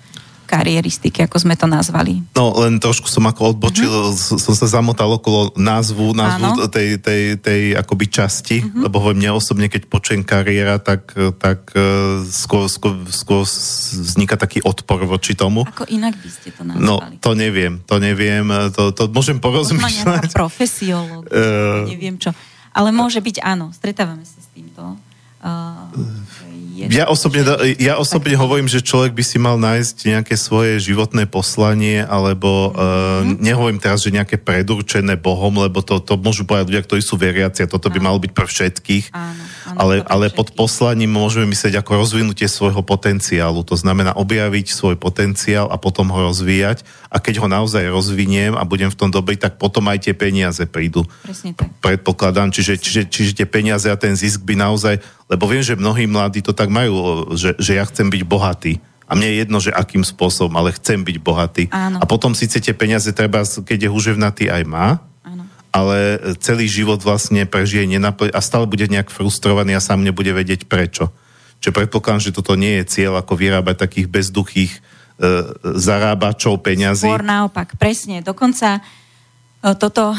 kariéristiky, ako sme to nazvali. No, len trošku som ako odbočil, uh-huh. som sa zamotal okolo názvu, názvu tej, tej, tej akoby časti, uh-huh. lebo hovorím, mne osobne, keď počujem kariéra, tak, tak e, skôr, skôr, skôr vzniká taký odpor voči tomu. Ako inak by ste to nazvali? No, to neviem, to neviem, to, to môžem porozmýšľať. Možno profesiológ, uh, neviem čo. Ale môže byť áno, stretávame sa s týmto. Uh. Ja osobne, ja osobne hovorím, že človek by si mal nájsť nejaké svoje životné poslanie, alebo mm-hmm. uh, nehovorím teraz, že nejaké predurčené Bohom, lebo to, to môžu povedať ľudia, ktorí sú veriaci a toto by malo byť pre všetkých. Áno, áno, ale, ale pod poslaním môžeme myslieť ako rozvinutie svojho potenciálu. To znamená objaviť svoj potenciál a potom ho rozvíjať. A keď ho naozaj rozviniem a budem v tom dobrý, tak potom aj tie peniaze prídu. Presne tak. Predpokladám. Čiže, čiže, čiže tie peniaze a ten zisk by naozaj lebo viem, že mnohí mladí to tak majú, že, že ja chcem byť bohatý. A mne je jedno, že akým spôsobom, ale chcem byť bohatý. Áno. A potom síce tie peniaze treba, keď je huževnatý, aj má. Ale celý život vlastne prežije nenapl- a stále bude nejak frustrovaný a sám nebude vedieť prečo. Čiže predpokladám, že toto nie je cieľ, ako vyrábať takých bezduchých e, zarábačov peňazí. Skôr naopak, presne. Dokonca e, toto e,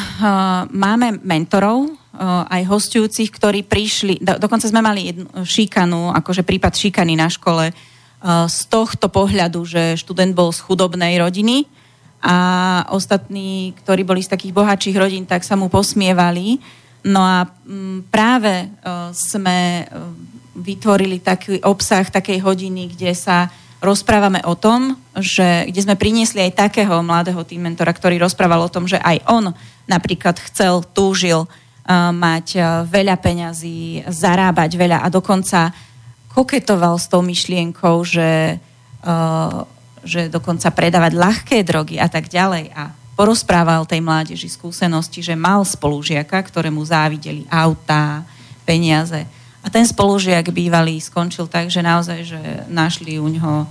máme mentorov, aj hostujúcich, ktorí prišli, do, dokonca sme mali jednu šikanu, akože prípad šikany na škole, z tohto pohľadu, že študent bol z chudobnej rodiny a ostatní, ktorí boli z takých bohatších rodín, tak sa mu posmievali. No a práve sme vytvorili taký obsah takej hodiny, kde sa rozprávame o tom, že kde sme priniesli aj takého mladého tým mentora, ktorý rozprával o tom, že aj on napríklad chcel, túžil mať veľa peňazí, zarábať veľa a dokonca koketoval s tou myšlienkou, že, že dokonca predávať ľahké drogy a tak ďalej. A porozprával tej mládeži skúsenosti, že mal spolužiaka, ktorému závideli autá, peniaze. A ten spolužiak bývalý skončil tak, že naozaj, že našli u ňoho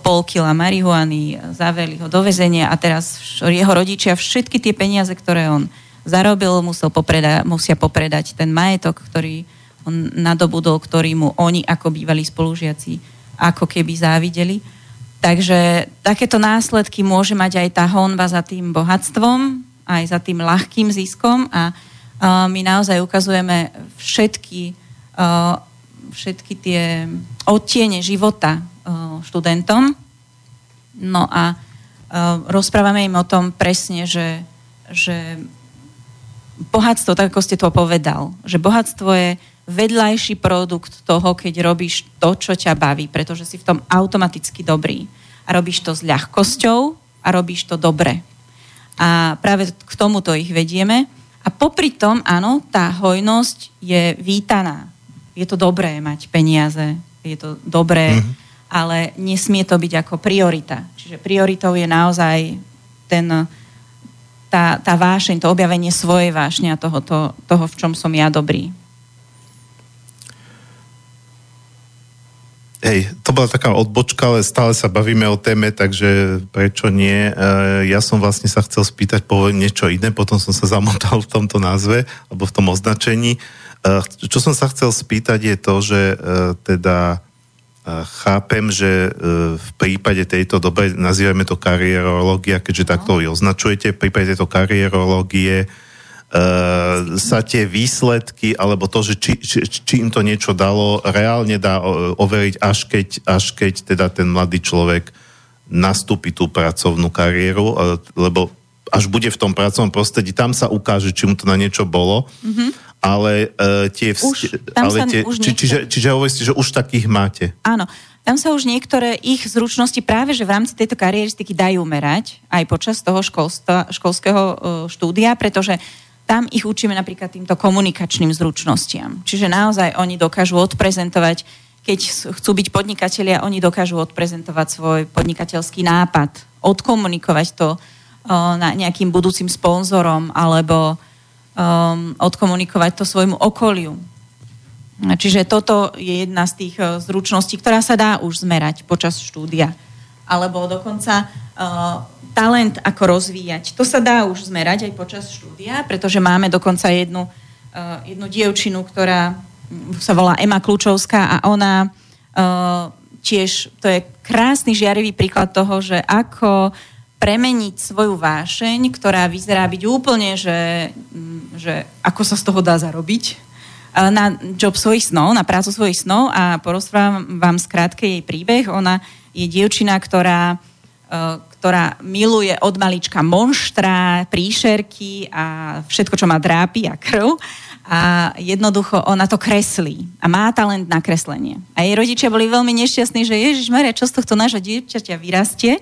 pol kila marihuany, zavreli ho do väzenia a teraz jeho rodičia všetky tie peniaze, ktoré on zarobil, musel popreda- musia popredať ten majetok, ktorý on nadobudol, ktorý mu oni ako bývalí spolužiaci ako keby závideli. Takže takéto následky môže mať aj tá honba za tým bohatstvom, aj za tým ľahkým ziskom a uh, my naozaj ukazujeme všetky, uh, všetky tie odtiene života uh, študentom. No a rozprávame im o tom presne, že, že bohatstvo, tak ako ste to povedal, že bohatstvo je vedľajší produkt toho, keď robíš to, čo ťa baví, pretože si v tom automaticky dobrý. A robíš to s ľahkosťou a robíš to dobre. A práve k tomuto ich vedieme. A popri tom, áno, tá hojnosť je vítaná. Je to dobré mať peniaze, je to dobré, mm-hmm. ale nesmie to byť ako priorita. Čiže prioritou je naozaj ten tá, tá vášeň, to objavenie svojej vášne a toho, to, toho, v čom som ja dobrý. Hej, to bola taká odbočka, ale stále sa bavíme o téme, takže prečo nie? E, ja som vlastne sa chcel spýtať po niečo iné, potom som sa zamotal v tomto názve, alebo v tom označení. E, čo som sa chcel spýtať je to, že e, teda chápem, že e, v prípade tejto doby, nazývame to kariérológia, keďže no. takto ju označujete, v prípade tejto kariérológie sa tie výsledky, alebo to, že či, či, či im to niečo dalo, reálne dá overiť, až keď, až keď teda ten mladý človek nastúpi tú pracovnú kariéru, lebo až bude v tom pracovnom prostredí, tam sa ukáže, či mu to na niečo bolo. Mm-hmm ale uh, tie... Už, tam ale tie, už či, čiže, čiže hovoríte, že už takých máte. Áno, tam sa už niektoré ich zručnosti práve, že v rámci tejto kariéristiky dajú merať aj počas toho školstva, školského uh, štúdia, pretože tam ich učíme napríklad týmto komunikačným zručnostiam. Čiže naozaj oni dokážu odprezentovať, keď chcú byť podnikatelia, oni dokážu odprezentovať svoj podnikateľský nápad, odkomunikovať to uh, na nejakým budúcim sponzorom alebo odkomunikovať to svojmu okoliu. Čiže toto je jedna z tých zručností, ktorá sa dá už zmerať počas štúdia. Alebo dokonca uh, talent, ako rozvíjať. To sa dá už zmerať aj počas štúdia, pretože máme dokonca jednu, uh, jednu dievčinu, ktorá mm, sa volá Ema Kľúčovská a ona uh, tiež, to je krásny žiarivý príklad toho, že ako premeniť svoju vášeň, ktorá vyzerá byť úplne, že, mm, že ako sa z toho dá zarobiť, uh, na job svojich snov, na prácu svojich snov a porozprávam vám skrátke jej príbeh. Ona je dievčina, ktorá uh, ktorá miluje od malička monštra, príšerky a všetko, čo má drápy a krv. A jednoducho ona to kreslí a má talent na kreslenie. A jej rodičia boli veľmi nešťastní, že Ježiš Maria, čo z tohto nášho dievčaťa vyrastie.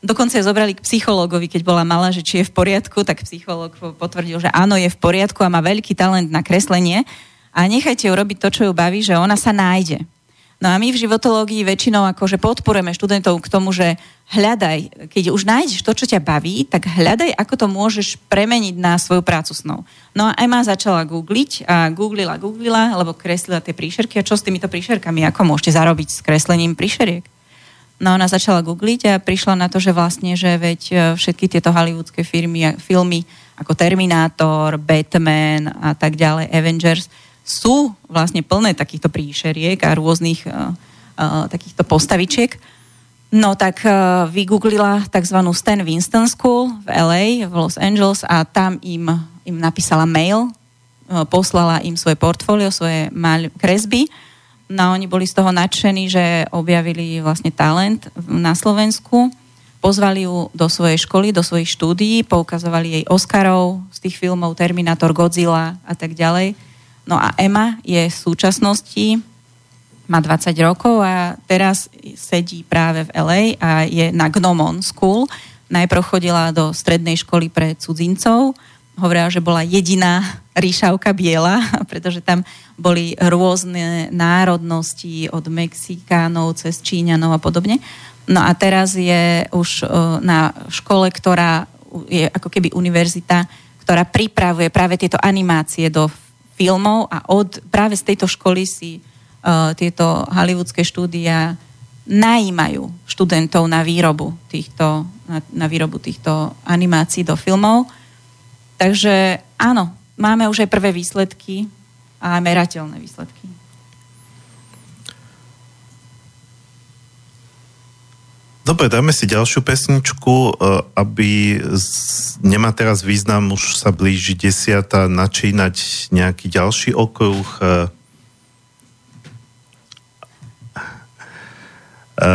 Dokonca je zobrali k psychológovi, keď bola malá, že či je v poriadku, tak psychológ potvrdil, že áno, je v poriadku a má veľký talent na kreslenie. A nechajte ju robiť to, čo ju baví, že ona sa nájde. No a my v životológii väčšinou akože podporujeme študentov k tomu, že hľadaj, keď už nájdeš to, čo ťa baví, tak hľadaj, ako to môžeš premeniť na svoju prácu snou. No a Emma začala googliť a googlila, googlila, lebo kreslila tie príšerky a čo s týmito príšerkami, ako môžete zarobiť s kreslením príšeriek. No ona začala googliť a prišla na to, že vlastne, že veď e, všetky tieto hollywoodske firmy, filmy ako Terminátor, Batman a tak ďalej, Avengers, sú vlastne plné takýchto príšeriek a rôznych uh, uh, takýchto postavičiek. No tak uh, vygooglila tzv. Stan Winston School v LA, v Los Angeles a tam im, im napísala mail, uh, poslala im svoje portfólio, svoje mal- kresby. No oni boli z toho nadšení, že objavili vlastne talent na Slovensku. Pozvali ju do svojej školy, do svojich štúdií, poukazovali jej Oscarov z tých filmov Terminator, Godzilla a tak ďalej No a Emma je v súčasnosti, má 20 rokov a teraz sedí práve v LA a je na Gnomon School. Najprv chodila do strednej školy pre cudzincov, hovorila, že bola jediná ríšavka biela, pretože tam boli rôzne národnosti od Mexikánov cez Číňanov a podobne. No a teraz je už na škole, ktorá je ako keby univerzita, ktorá pripravuje práve tieto animácie do filmov a od, práve z tejto školy si uh, tieto hollywoodske štúdia najímajú študentov na výrobu týchto, na, na výrobu týchto animácií do filmov. Takže áno, máme už aj prvé výsledky a merateľné výsledky. Dobre, dáme si ďalšiu pesničku, e, aby nemá teraz význam, už sa blíži desiata, načínať nejaký ďalší okruh. E, e,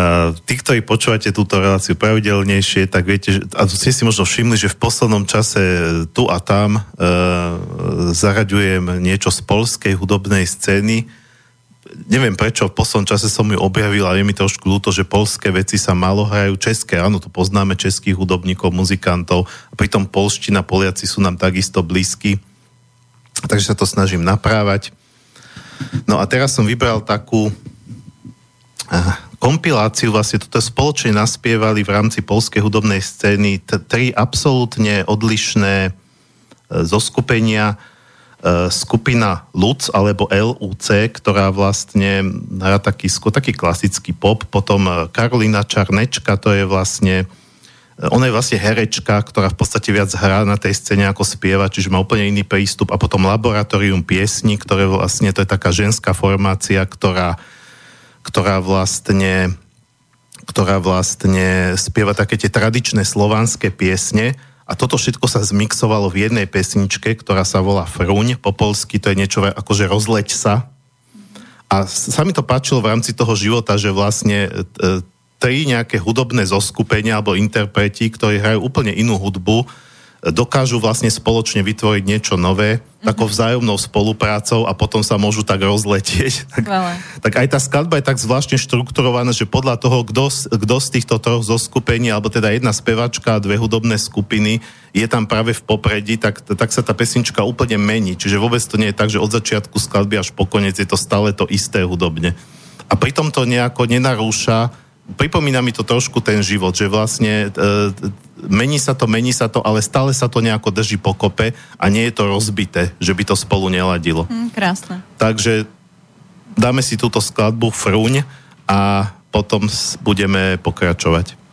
tí, ktorí počúvate túto reláciu pravidelnejšie, tak viete, a ste si možno všimli, že v poslednom čase tu a tam zaraďujem niečo z polskej hudobnej scény, neviem prečo, v poslednom čase som ju objavil a je mi trošku ľúto, že polské veci sa malo hrajú české. Áno, tu poznáme českých hudobníkov, muzikantov, a pritom polština, Poliaci sú nám takisto blízki. Takže sa to snažím naprávať. No a teraz som vybral takú kompiláciu, vlastne toto spoločne naspievali v rámci polskej hudobnej scény t- tri absolútne odlišné e, zoskupenia skupina LUC alebo LUC, ktorá vlastne hrá taký, taký klasický pop, potom e, Karolina Čarnečka, to je vlastne e, ona je vlastne herečka, ktorá v podstate viac hrá na tej scéne ako spieva, čiže má úplne iný prístup. A potom Laboratórium piesní, ktoré vlastne, to je taká ženská formácia, ktorá, ktorá vlastne ktorá vlastne spieva také tie tradičné slovanské piesne, a toto všetko sa zmixovalo v jednej pesničke, ktorá sa volá Fruň, po polsky to je niečo ako že rozleď sa. A sa mi to páčilo v rámci toho života, že vlastne e, tri nejaké hudobné zoskupenia alebo interpreti, ktorí hrajú úplne inú hudbu, dokážu vlastne spoločne vytvoriť niečo nové, mm-hmm. takou vzájomnou spoluprácou a potom sa môžu tak rozletieť. Tak, tak aj tá skladba je tak zvláštne štrukturovaná, že podľa toho, kto z týchto troch zoskupení, alebo teda jedna spevačka a dve hudobné skupiny je tam práve v popredí, tak, tak sa tá pesnička úplne mení. Čiže vôbec to nie je tak, že od začiatku skladby až po koniec je to stále to isté hudobne. A pritom to nejako nenarúša pripomína mi to trošku ten život, že vlastne e, mení sa to, mení sa to, ale stále sa to nejako drží pokope a nie je to rozbité, že by to spolu neladilo. Mm, krásne. Takže dáme si túto skladbu Fruň a potom budeme pokračovať.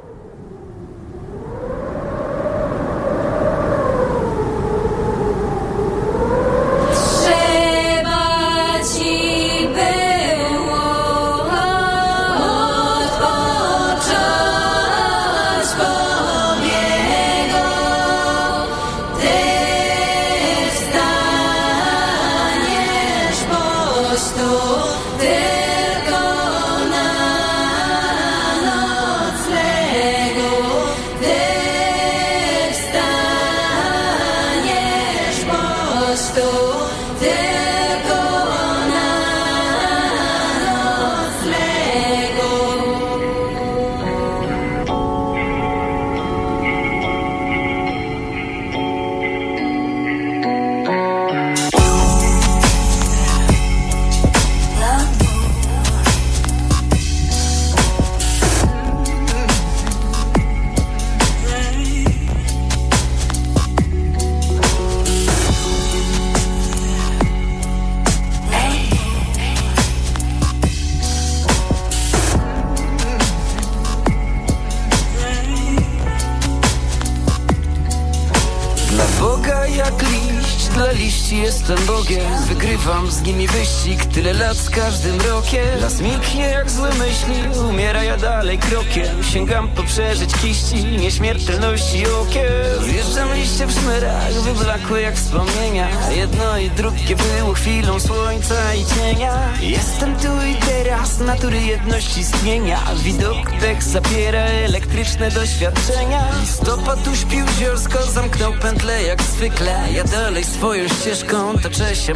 Tyle lat z każdym rokiem. Las milknie jak złe myśli Umiera ja dalej krokiem. Sięgam po przeżyć kiści Nieśmiertelności okiem Zjeżdżam liście w szmerach Wyblakłe jak wspomnienia. Jedno i drugie było chwilą słońca i cienia. Jestem tu i teraz Natury jedności istnienia. Widok tek zapiera elektryczne doświadczenia. Listopad uśpił ziorsko Zamknął pętle jak zwykle. Ja dalej swoją ścieżką Toczę się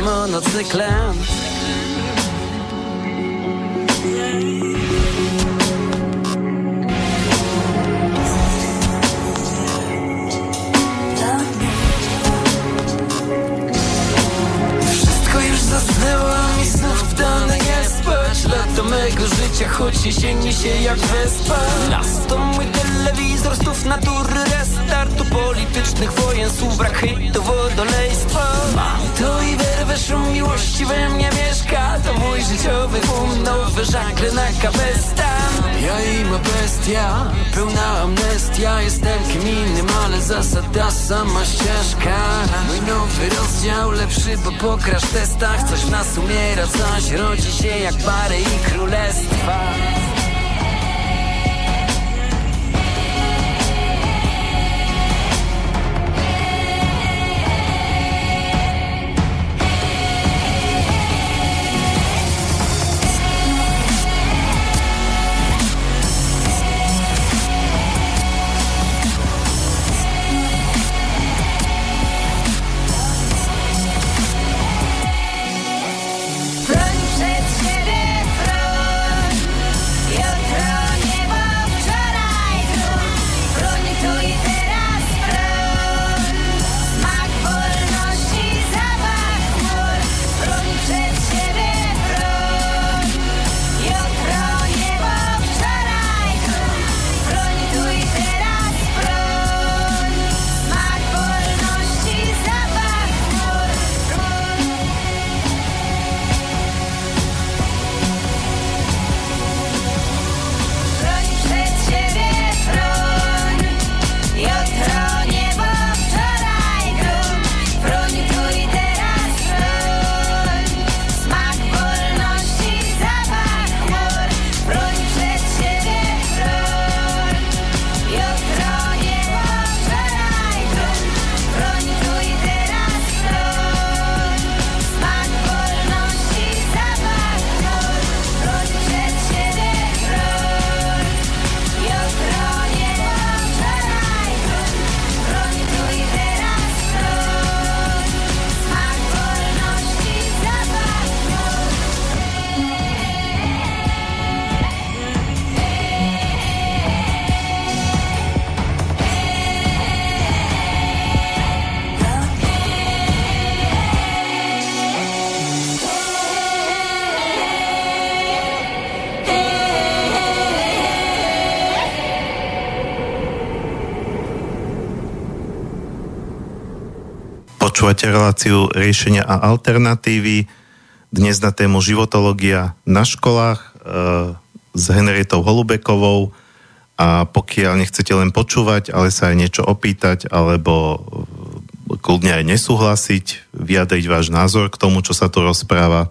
muzyklem Wszystko już zasnęło mi znów dane jest spać Lat do mego życia, choć jesieni się jak wyspa Las to mój telewizor, stów natury restartu Politycznych wojen, słów brak hitu, wodolejstwa Mam to i werwę, szum miłości we mnie mieszka To mój życiowy boom, nowe żagle na kabestan. Ja i ma bestia, pełna amnestia Jestem kim innym, ale zasada sama ścieżka. Mój nowy rozdział, lepszy, bo po testach Coś w nas umiera, coś rodzi się jak pary i królestwa Počúvate reláciu riešenia a alternatívy. Dnes na tému životológia na školách e, s Henrietou Holubekovou. A pokiaľ nechcete len počúvať, ale sa aj niečo opýtať, alebo e, kľudne aj nesúhlasiť, vyjadriť váš názor k tomu, čo sa tu rozpráva,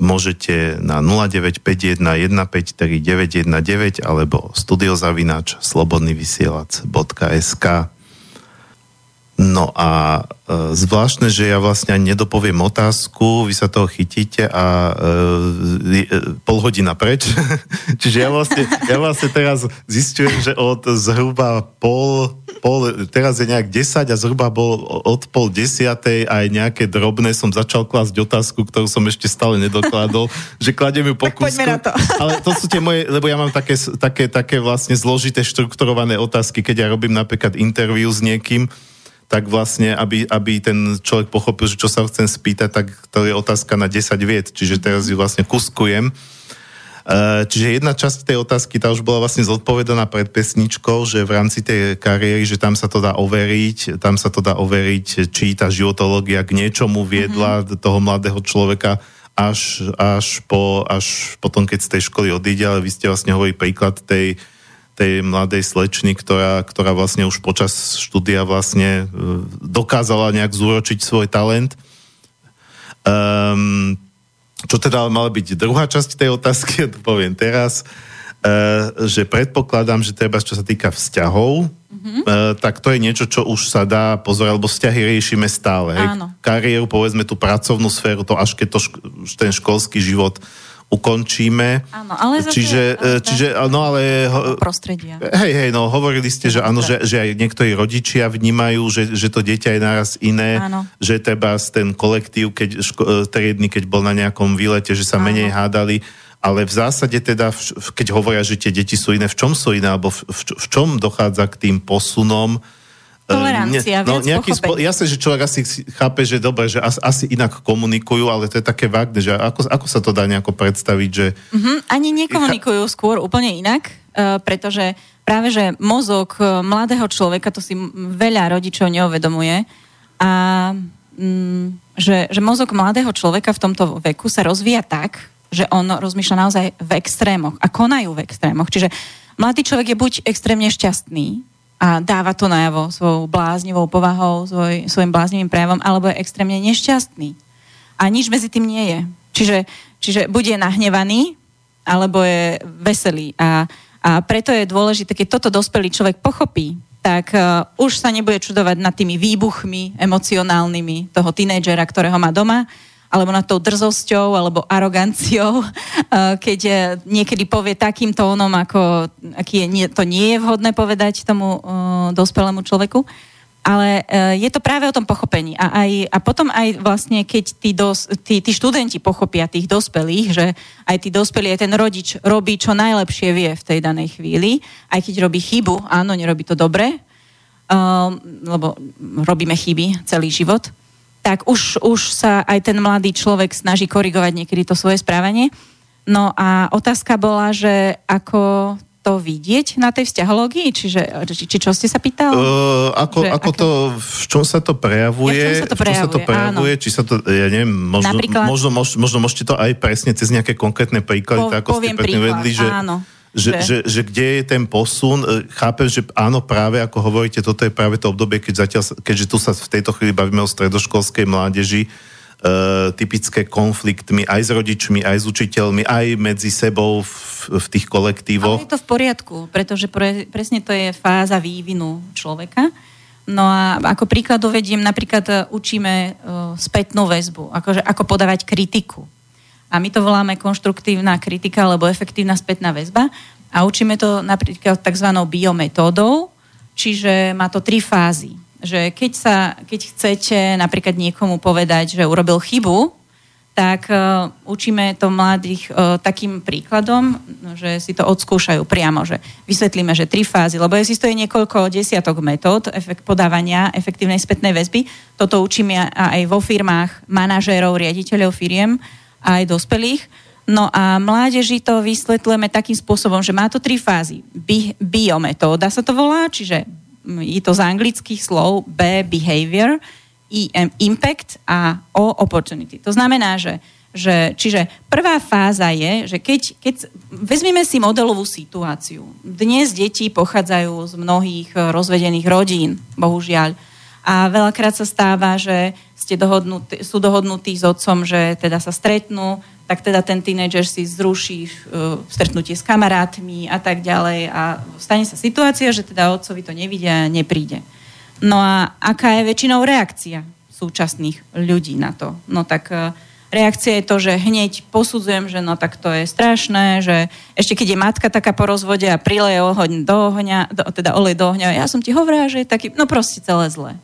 môžete na 0951 153 919 alebo studiozavináč slobodnyvysielac.sk No a e, zvláštne, že ja vlastne ani nedopoviem otázku, vy sa toho chytíte a e, e, pol hodina preč. Čiže ja vlastne, ja vlastne teraz zistujem, že od zhruba pol, pol, teraz je nejak 10 a zhruba bol od pol desiatej aj nejaké drobné som začal klásť otázku, ktorú som ešte stále nedokladol, že kladem ju po kúsku. to. Ale to sú tie moje, lebo ja mám také, také, také vlastne zložité štrukturované otázky, keď ja robím napríklad interviu s niekým, tak vlastne, aby, aby ten človek pochopil, že čo sa chcem spýtať, tak to je otázka na 10 viet, čiže teraz ju vlastne kuskujem. E, čiže jedna časť tej otázky, tá už bola vlastne zodpovedaná pred pesničkou, že v rámci tej kariéry, že tam sa to dá overiť, tam sa to dá overiť, či tá životológia k niečomu viedla mm-hmm. toho mladého človeka až, až, po, až potom, keď z tej školy odíde, ale vy ste vlastne hovorili príklad tej, tej mladej slečny, ktorá, ktorá vlastne už počas štúdia vlastne e, dokázala nejak zúročiť svoj talent. Um, čo teda mala byť druhá časť tej otázky, ja to poviem teraz, uh, že predpokladám, že treba, čo sa týka vzťahov, mm-hmm. uh, tak to je niečo, čo už sa dá pozorať, lebo vzťahy riešime stále. Hej. Kariéru, povedzme tú pracovnú sféru, to až keď to šk- ten školský život uh, ukončíme. Áno, ale zase, čiže, e, čiže, no ale... Prostredia. Hej, hej, no hovorili ste, že áno, že, že aj niektorí rodičia vnímajú, že, že to dieťa je naraz iné, áno. že treba ten kolektív, keď, ško, e, triedny, keď bol na nejakom výlete, že sa áno. menej hádali, ale v zásade teda, keď hovoria, že tie deti sú iné, v čom sú iné, alebo v, v čom dochádza k tým posunom, Tolerancia, no, nejaký spo, Jasne, že človek asi chápe, že dobre, že as, asi inak komunikujú, ale to je také vágne, že ako, ako sa to dá nejako predstaviť, že... Mm-hmm, ani nekomunikujú skôr úplne inak, uh, pretože práve, že mozog e, mladého človeka, to si veľa rodičov neuvedomuje, a mm, že, že mozog mladého človeka v tomto veku sa rozvíja tak, že on rozmýšľa naozaj v extrémoch a konajú v extrémoch. Čiže mladý človek je buď extrémne šťastný, a dáva to najavo svojou bláznivou povahou, svoj, svojim bláznivým prejavom, alebo je extrémne nešťastný. A nič medzi tým nie je. Čiže, čiže buď je nahnevaný, alebo je veselý. A, a preto je dôležité, keď toto dospelý človek pochopí, tak uh, už sa nebude čudovať nad tými výbuchmi emocionálnymi toho tínejdžera, ktorého má doma, alebo nad tou drzosťou alebo aroganciou, eh, keď eh, niekedy povie takým tónom, ako aký je, to nie je vhodné povedať tomu uh, dospelému človeku. Ale uh, je to práve o tom pochopení. A, aj, a potom aj vlastne, keď tí, dos, tí, tí študenti pochopia tých dospelých, že aj tí dospelí, aj ten rodič robí, čo najlepšie vie v tej danej chvíli, aj keď robí chybu, áno, nerobí to dobre, uh, lebo robíme chyby celý život, tak už, už sa aj ten mladý človek snaží korigovať niekedy to svoje správanie. No a otázka bola, že ako to vidieť na tej vzťahológii? Čiže, či, či čo ste sa pýtal? Uh, ako, ako aké... to, v čom sa to prejavuje? Ja, v čom sa to prejavuje, sa to prejavuje či sa to, ja neviem, možno, Napríklad, možno, možno, možno môžete to aj presne cez nejaké konkrétne príklady, po, tak ako ste príklad, vedli, že, áno že, že, že kde je ten posun, e, chápem, že áno, práve ako hovoríte, toto je práve to obdobie, keď zatiaľ, keďže tu sa v tejto chvíli bavíme o stredoškolskej mládeži, Uh, typické konfliktmi aj s rodičmi, aj s učiteľmi, aj medzi sebou v, v tých kolektívoch. Ale je to v poriadku, pretože pre, presne to je fáza vývinu človeka. No a ako príklad uvediem, napríklad e, učíme uh, spätnú väzbu, akože ako podávať kritiku. A my to voláme konštruktívna kritika alebo efektívna spätná väzba. A učíme to napríklad tzv. biometódou, čiže má to tri fázy. Že keď, sa, keď chcete napríklad niekomu povedať, že urobil chybu, tak uh, učíme to mladých uh, takým príkladom, že si to odskúšajú priamo, že vysvetlíme, že tri fázy, lebo existuje niekoľko desiatok metód efekt podávania efektívnej spätnej väzby. Toto učíme aj vo firmách manažérov, riaditeľov firiem, aj dospelých. No a mládeži to vysvetľujeme takým spôsobom, že má to tri fázy. Bi- biometóda sa to volá, čiže je to z anglických slov B, behavior, impact a O opportunity. To znamená, že, že čiže prvá fáza je, že keď, keď vezmeme si modelovú situáciu. Dnes deti pochádzajú z mnohých rozvedených rodín, bohužiaľ. A veľakrát sa stáva, že ste dohodnutí, sú dohodnutí s otcom, že teda sa stretnú, tak teda ten tínedžer si zruší uh, stretnutie s kamarátmi a tak ďalej a stane sa situácia, že teda otcovi to nevidia a nepríde. No a aká je väčšinou reakcia súčasných ľudí na to? No tak uh, reakcia je to, že hneď posudzujem, že no tak to je strašné, že ešte keď je matka taká po rozvode a prileje ohoň do ohňa, do, teda olej do ohňa, ja som ti hovorila, že je taký, no proste celé zlé.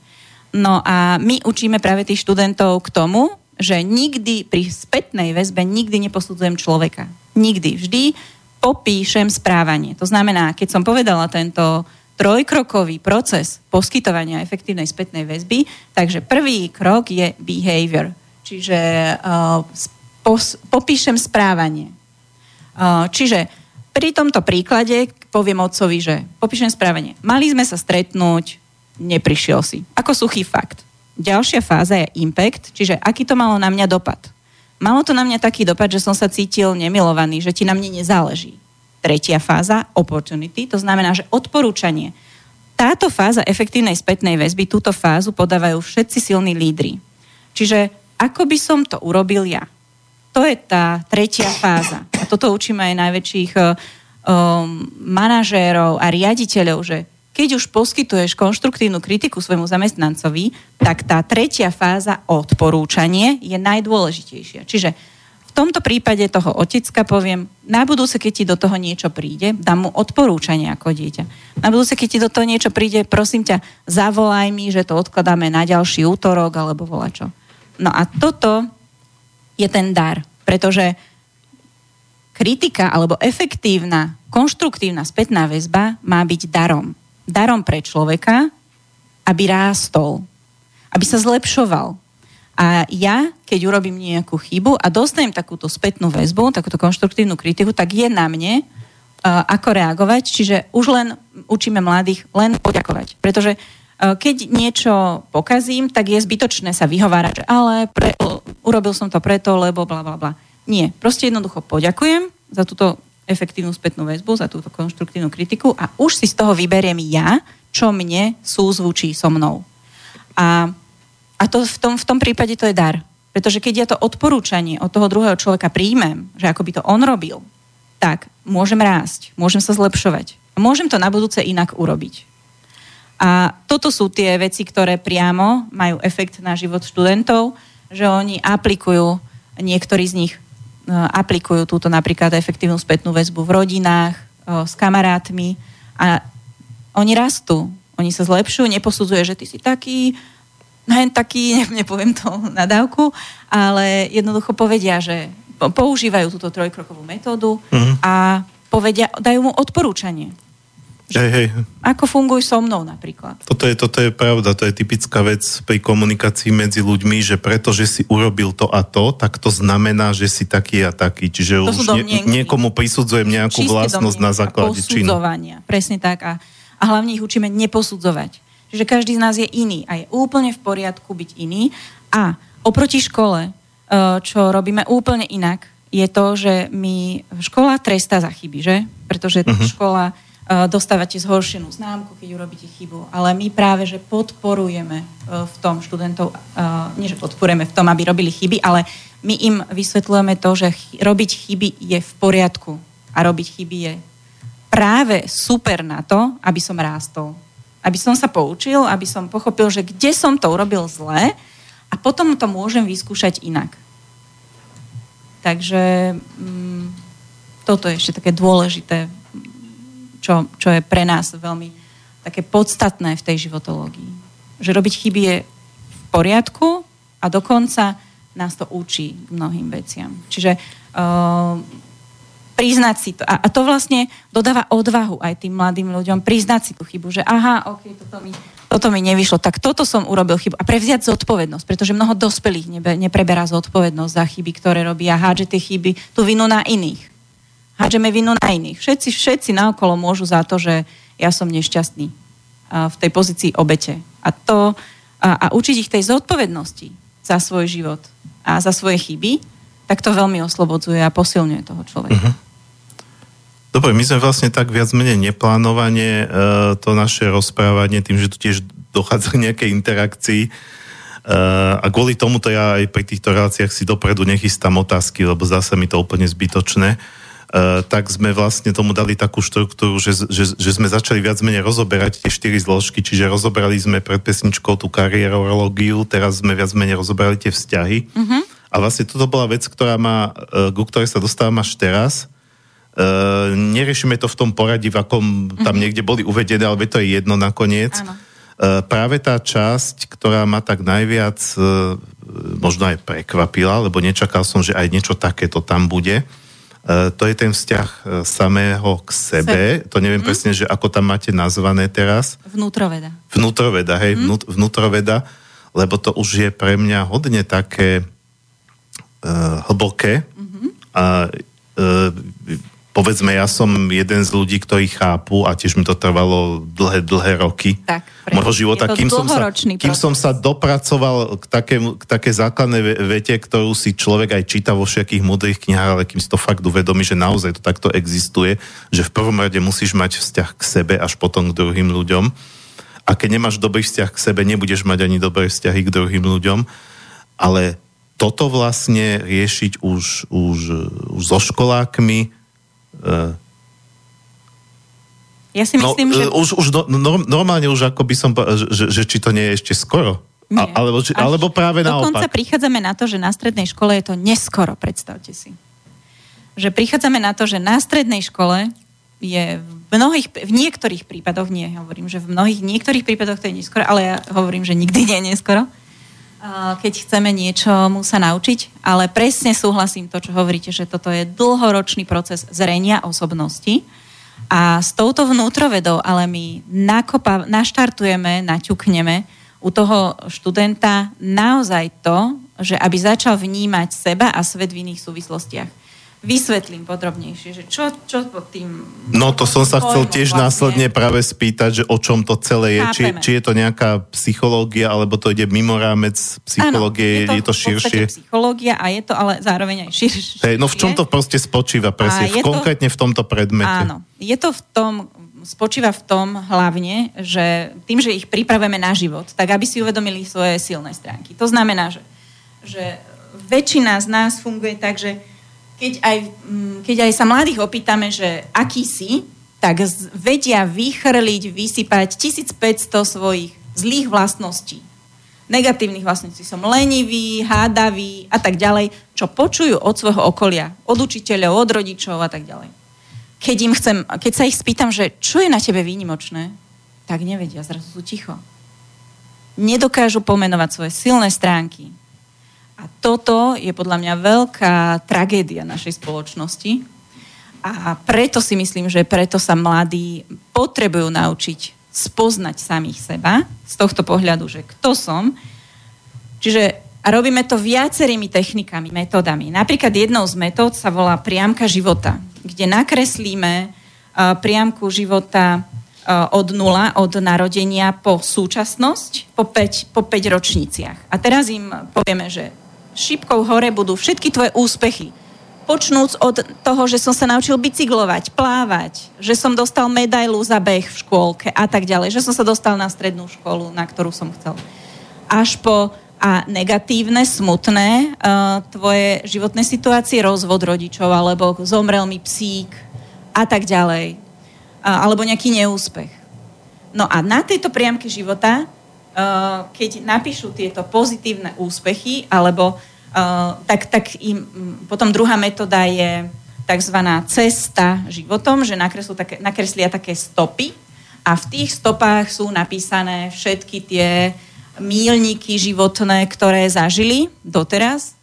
No a my učíme práve tých študentov k tomu, že nikdy pri spätnej väzbe nikdy neposudzujem človeka. Nikdy. Vždy popíšem správanie. To znamená, keď som povedala tento trojkrokový proces poskytovania efektívnej spätnej väzby, takže prvý krok je behavior, čiže uh, popíšem správanie. Uh, čiže pri tomto príklade poviem otcovi, že popíšem správanie. Mali sme sa stretnúť, neprišiel si. Ako suchý fakt. Ďalšia fáza je impact, čiže aký to malo na mňa dopad. Malo to na mňa taký dopad, že som sa cítil nemilovaný, že ti na mne nezáleží tretia fáza, opportunity, to znamená, že odporúčanie. Táto fáza efektívnej spätnej väzby, túto fázu podávajú všetci silní lídry. Čiže ako by som to urobil ja? To je tá tretia fáza. A toto učíme aj najväčších um, manažérov a riaditeľov, že keď už poskytuješ konštruktívnu kritiku svojmu zamestnancovi, tak tá tretia fáza odporúčanie je najdôležitejšia. Čiže tomto prípade toho otecka poviem, na budúce, keď ti do toho niečo príde, dám mu odporúčanie ako dieťa. Na budúce, keď ti do toho niečo príde, prosím ťa, zavolaj mi, že to odkladáme na ďalší útorok alebo volačo. No a toto je ten dar, pretože kritika alebo efektívna, konštruktívna spätná väzba má byť darom. Darom pre človeka, aby rástol, aby sa zlepšoval, a ja, keď urobím nejakú chybu a dostanem takúto spätnú väzbu, takúto konštruktívnu kritiku, tak je na mne, uh, ako reagovať. Čiže už len učíme mladých len poďakovať. Pretože uh, keď niečo pokazím, tak je zbytočné sa vyhovárať, že ale pre, urobil som to preto, lebo bla bla bla. Nie. Proste jednoducho poďakujem za túto efektívnu spätnú väzbu, za túto konštruktívnu kritiku a už si z toho vyberiem ja, čo mne súzvučí so mnou. A a to v tom, v tom prípade to je dar. Pretože keď ja to odporúčanie od toho druhého človeka príjmem, že ako by to on robil, tak môžem rásť, môžem sa zlepšovať. A môžem to na budúce inak urobiť. A toto sú tie veci, ktoré priamo majú efekt na život študentov, že oni aplikujú, niektorí z nich aplikujú túto napríklad efektívnu spätnú väzbu v rodinách, e, s kamarátmi a oni rastú, oni sa zlepšujú, neposudzuje, že ty si taký, len taký, nepoviem to nadávku, ale jednoducho povedia, že používajú túto trojkrokovú metódu uh-huh. a povedia, dajú mu odporúčanie. Hej, hej. Ako funguj so mnou napríklad. Toto je, toto je pravda, to je typická vec pri komunikácii medzi ľuďmi, že pretože si urobil to a to, tak to znamená, že si taký a taký. Čiže to už nie, niekomu prisudzujem nejakú vlastnosť na základe činu. Presne tak. A, a hlavne ich učíme neposudzovať. Čiže každý z nás je iný a je úplne v poriadku byť iný. A oproti škole, e, čo robíme úplne inak, je to, že my škola trestá za chyby, že? Pretože uh-huh. škola dostávate zhoršenú známku, keď urobíte chybu, ale my práve, že podporujeme e, v tom študentov, nie že podporujeme v tom, aby robili chyby, ale my im vysvetľujeme to, že robiť chyby je v poriadku. A robiť chyby je práve super na to, aby som rástol. Aby som sa poučil, aby som pochopil, že kde som to urobil zle a potom to môžem vyskúšať inak. Takže mm, toto je ešte také dôležité, čo, čo je pre nás veľmi také podstatné v tej životológii. Že robiť chyby je v poriadku a dokonca nás to učí k mnohým veciam. Čiže uh, priznať si to. A, a to vlastne dodáva odvahu aj tým mladým ľuďom, priznať si tú chybu, že aha, ok, toto mi, toto mi nevyšlo, tak toto som urobil chybu. A prevziať zodpovednosť, pretože mnoho dospelých nebe, nepreberá zodpovednosť za chyby, ktoré robí a tie chyby, tú vinu na iných. Hádžeme vinu na iných. Všetci, všetci naokolo môžu za to, že ja som nešťastný v tej pozícii obete. A to a, a učiť ich tej zodpovednosti za svoj život a za svoje chyby, tak to veľmi oslobodzuje a posilňuje toho človeka. Uh-huh. Dobre, my sme vlastne tak viac menej neplánovanie e, to naše rozprávanie, tým, že tu tiež dochádza k nejakej interakcii. E, a kvôli tomuto ja aj pri týchto reláciách si dopredu nechystám otázky, lebo zase mi to úplne zbytočné. Tak sme vlastne tomu dali takú štruktúru, že, že, že sme začali viac menej rozoberať tie štyri zložky, čiže rozoberali sme pred pesničkou tú kariérológiu, teraz sme viac menej rozoberali tie vzťahy. Uh-huh. A vlastne toto bola vec, ktorá má, uh, ku ktorej sa dostávam až teraz. Uh, neriešime to v tom poradí, v akom tam uh-huh. niekde boli uvedené, ale to je jedno nakoniec. Uh, práve tá časť, ktorá ma tak najviac uh, možno aj prekvapila, lebo nečakal som, že aj niečo takéto tam bude, E, to je ten vzťah e, samého k sebe. Se. To neviem mm. presne, že ako tam máte nazvané teraz. Vnútroveda. Vnútroveda, hej, mm. vnútroveda, lebo to už je pre mňa hodne také uh, hlboké. Mm-hmm. A uh, povedzme, ja som jeden z ľudí, ktorí chápu a tiež mi to trvalo dlhé, dlhé roky tak, môjho života, kým som, sa, kým som sa dopracoval k, také, k také základnej vete, ktorú si človek aj číta vo všetkých múdrych knihách, ale kým si to fakt uvedomí, že naozaj to takto existuje, že v prvom rade musíš mať vzťah k sebe až potom k druhým ľuďom. A keď nemáš dobrý vzťah k sebe, nebudeš mať ani dobré vzťahy k druhým ľuďom. Ale toto vlastne riešiť už, už, už so školákmi, ja si no, myslím, no, že... Už, už no, normálne už ako by som že, že či to nie je ešte skoro. Nie. A, alebo, či, alebo práve naopak. Dokonca prichádzame na to, že na strednej škole je to neskoro, predstavte si. Že prichádzame na to, že na strednej škole je v mnohých, v niektorých prípadoch, nie hovorím, že v mnohých, niektorých prípadoch to je neskoro, ale ja hovorím, že nikdy nie je neskoro, keď chceme niečo mu sa naučiť, ale presne súhlasím to, čo hovoríte, že toto je dlhoročný proces zrenia osobnosti. A s touto vnútrovedou ale my nakopa, naštartujeme, naťukneme u toho študenta naozaj to, že aby začal vnímať seba a svet v iných súvislostiach vysvetlím podrobnejšie, že čo, čo pod tým... No to som sa chcel tiež vlastne. následne práve spýtať, že o čom to celé je, či, či je to nejaká psychológia, alebo to ide mimo rámec psychológie, ano, je, to, je to širšie. psychológia a je to ale zároveň aj širšie. Hey, no v čom to proste spočíva presne, v, konkrétne v tomto predmete? Áno, je to v tom, spočíva v tom hlavne, že tým, že ich pripravujeme na život, tak aby si uvedomili svoje silné stránky. To znamená, že, že väčšina z nás funguje tak, že keď aj, mm, keď aj sa mladých opýtame, že aký si, tak vedia vychrliť, vysypať 1500 svojich zlých vlastností. Negatívnych vlastností. Som lenivý, hádavý a tak ďalej, čo počujú od svojho okolia, od učiteľov, od rodičov a tak ďalej. Keď, im chcem, keď sa ich spýtam, že čo je na tebe výnimočné, tak nevedia, zrazu sú ticho. Nedokážu pomenovať svoje silné stránky, a toto je podľa mňa veľká tragédia našej spoločnosti. A preto si myslím, že preto sa mladí potrebujú naučiť spoznať samých seba z tohto pohľadu, že kto som. Čiže a robíme to viacerými technikami, metódami. Napríklad jednou z metód sa volá priamka života, kde nakreslíme priamku života od nula, od narodenia po súčasnosť, po 5, po 5 ročniciach. A teraz im povieme, že šipkou hore budú všetky tvoje úspechy. Počnúc od toho, že som sa naučil bicyklovať, plávať, že som dostal medailu za beh v škôlke a tak ďalej, že som sa dostal na strednú školu, na ktorú som chcel. Až po a negatívne, smutné uh, tvoje životné situácie, rozvod rodičov, alebo zomrel mi psík a tak ďalej. Uh, alebo nejaký neúspech. No a na tejto priamke života keď napíšu tieto pozitívne úspechy, alebo uh, tak, tak im, mm, potom druhá metóda je tzv. cesta životom, že také, nakreslia také stopy a v tých stopách sú napísané všetky tie mílniky životné, ktoré zažili doteraz.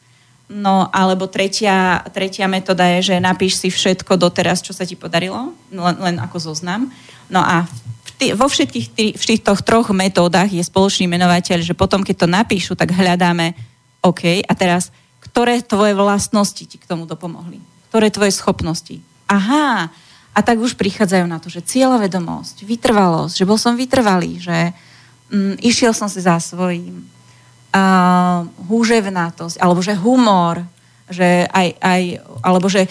No alebo tretia, tretia metóda je, že napíš si všetko doteraz, čo sa ti podarilo, len, len ako zoznam. No a tý, vo všetkých tý, v týchto troch metódach je spoločný menovateľ, že potom, keď to napíšu, tak hľadáme, OK, a teraz, ktoré tvoje vlastnosti ti k tomu dopomohli? Ktoré tvoje schopnosti? Aha, a tak už prichádzajú na to, že cieľovedomosť, vytrvalosť, že bol som vytrvalý, že mm, išiel som si za svojím. Uh, húževnatosť, alebo že humor, že aj, aj, alebo že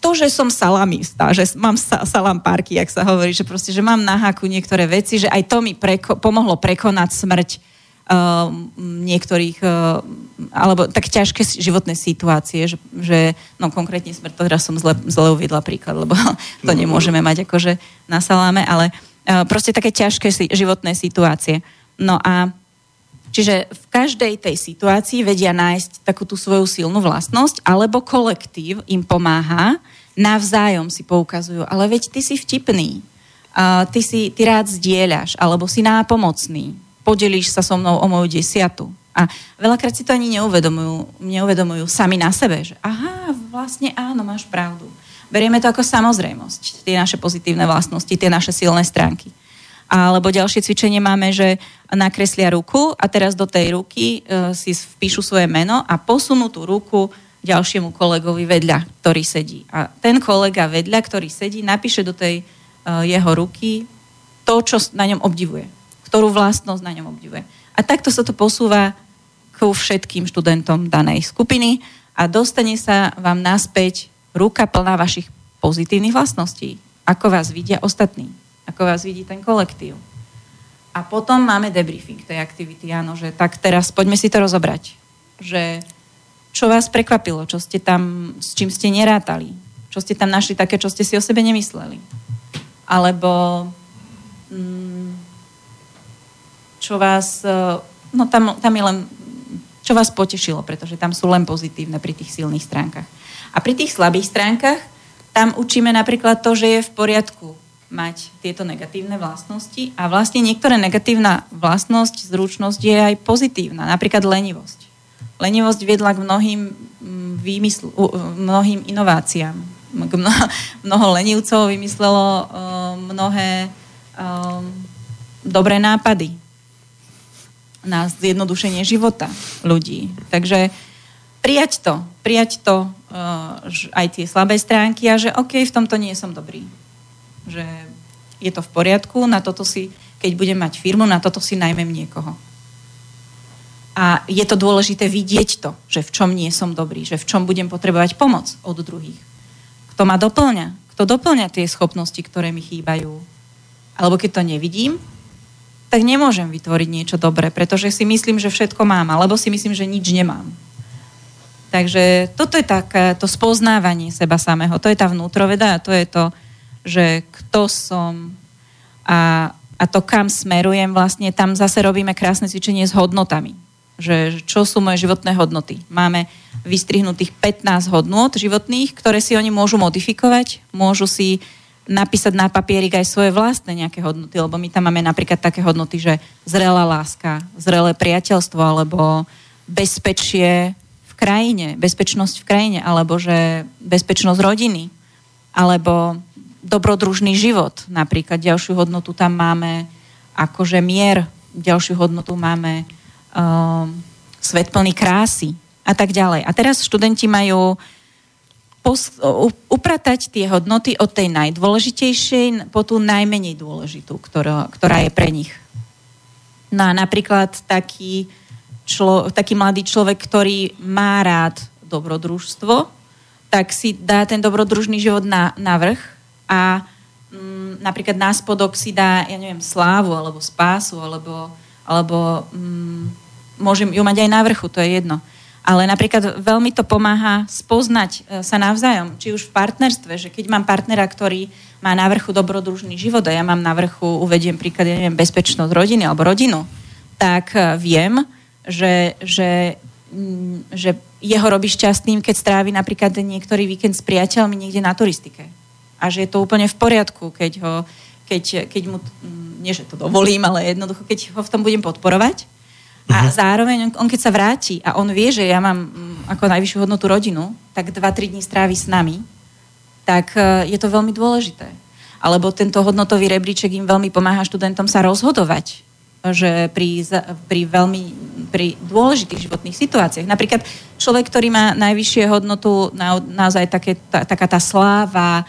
to, že som salamista, že mám sa, salampárky, jak sa hovorí, že proste, že mám na haku niektoré veci, že aj to mi preko, pomohlo prekonať smrť uh, niektorých, uh, alebo tak ťažké životné situácie, že, že no konkrétne smrť, to teraz som zle, zle uviedla príklad, lebo to no. nemôžeme mať akože na saláme, ale uh, proste také ťažké si, životné situácie. No a Čiže v každej tej situácii vedia nájsť takú tú svoju silnú vlastnosť, alebo kolektív im pomáha, navzájom si poukazujú, ale veď ty si vtipný, uh, ty, si, ty rád zdieľaš, alebo si nápomocný, podelíš sa so mnou o moju desiatu. A veľakrát si to ani neuvedomujú, neuvedomujú sami na sebe, že aha, vlastne áno, máš pravdu. Berieme to ako samozrejmosť, tie naše pozitívne vlastnosti, tie naše silné stránky. Alebo ďalšie cvičenie máme, že nakreslia ruku a teraz do tej ruky e, si vpíšu svoje meno a posunú tú ruku ďalšiemu kolegovi vedľa, ktorý sedí. A ten kolega vedľa, ktorý sedí, napíše do tej e, jeho ruky to, čo na ňom obdivuje. Ktorú vlastnosť na ňom obdivuje. A takto sa to posúva ku všetkým študentom danej skupiny a dostane sa vám naspäť ruka plná vašich pozitívnych vlastností. Ako vás vidia ostatní ako vás vidí ten kolektív. A potom máme debriefing tej aktivity, áno, že tak teraz poďme si to rozobrať. Že čo vás prekvapilo, čo ste tam, s čím ste nerátali, čo ste tam našli také, čo ste si o sebe nemysleli. Alebo mm, čo vás, e, no tam, tam je len, čo vás potešilo, pretože tam sú len pozitívne pri tých silných stránkach. A pri tých slabých stránkach tam učíme napríklad to, že je v poriadku mať tieto negatívne vlastnosti a vlastne niektoré negatívna vlastnosť, zručnosť je aj pozitívna, napríklad lenivosť. Lenivosť viedla k mnohým mm, výmysl, mnohým inováciám. Mnoho, lenivcov vymyslelo uh, mnohé uh, dobré nápady na zjednodušenie života ľudí. Takže prijať to, prijať to uh, aj tie slabé stránky a že OK, v tomto nie som dobrý že je to v poriadku, na toto si, keď budem mať firmu, na toto si najmem niekoho. A je to dôležité vidieť to, že v čom nie som dobrý, že v čom budem potrebovať pomoc od druhých. Kto ma doplňa? Kto doplňa tie schopnosti, ktoré mi chýbajú? Alebo keď to nevidím, tak nemôžem vytvoriť niečo dobré, pretože si myslím, že všetko mám, alebo si myslím, že nič nemám. Takže toto je tak, to spoznávanie seba samého, to je tá vnútroveda a to je to, že kto som a, a to, kam smerujem, vlastne tam zase robíme krásne cvičenie s hodnotami. Že, čo sú moje životné hodnoty. Máme vystrihnutých 15 hodnot životných, ktoré si oni môžu modifikovať, môžu si napísať na papierik aj svoje vlastné nejaké hodnoty, lebo my tam máme napríklad také hodnoty, že zrelá láska, zrelé priateľstvo, alebo bezpečie v krajine, bezpečnosť v krajine, alebo že bezpečnosť rodiny, alebo dobrodružný život. Napríklad ďalšiu hodnotu tam máme akože mier, ďalšiu hodnotu máme um, svet plný krásy a tak ďalej. A teraz študenti majú pos- upratať tie hodnoty od tej najdôležitejšej po tú najmenej dôležitú, ktorá, ktorá je pre nich. No a napríklad taký, člo, taký mladý človek, ktorý má rád dobrodružstvo, tak si dá ten dobrodružný život na, na vrch a mm, napríklad na spodok si dá, ja neviem, slávu alebo spásu, alebo, alebo mm, môžem ju mať aj na vrchu, to je jedno. Ale napríklad veľmi to pomáha spoznať e, sa navzájom, či už v partnerstve, že keď mám partnera, ktorý má na vrchu dobrodružný život a ja mám na vrchu, uvediem príklad, ja neviem, bezpečnosť rodiny alebo rodinu, tak e, viem, že, že, mm, že jeho robí šťastným, keď strávi napríklad niektorý víkend s priateľmi niekde na turistike a že je to úplne v poriadku, keď ho, keď, keď mu, mm, nie že to dovolím, ale jednoducho, keď ho v tom budem podporovať. A uh-huh. zároveň on, on keď sa vráti a on vie, že ja mám mm, ako najvyššiu hodnotu rodinu, tak 2-3 dní strávi s nami, tak e, je to veľmi dôležité. Alebo tento hodnotový rebríček im veľmi pomáha študentom sa rozhodovať, že pri, pri veľmi pri dôležitých životných situáciách. Napríklad človek, ktorý má najvyššie hodnotu, na, naozaj také, tá, taká tá sláva,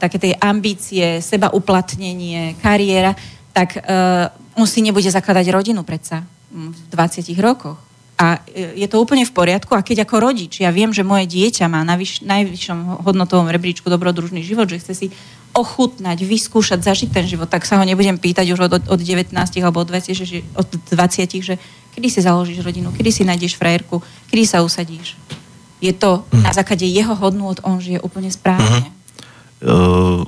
také tej ambície, seba uplatnenie, kariéra, tak uh, on si nebude zakladať rodinu predsa v 20 rokoch. A e, je to úplne v poriadku. A keď ako rodič ja viem, že moje dieťa má na vyš, najvyššom hodnotovom rebríčku dobrodružný život, že chce si ochutnať, vyskúšať, zažiť ten život, tak sa ho nebudem pýtať už od, od 19 alebo od 20, že, od 20, že kedy si založíš rodinu, kedy si nájdeš frajerku, kedy sa usadíš. Je to na základe jeho hodnú, on žije úplne správne. Mm. Uh,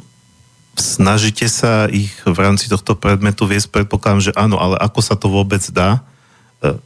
snažíte sa ich v rámci tohto predmetu viesť, predpokladám, že áno, ale ako sa to vôbec dá? Uh,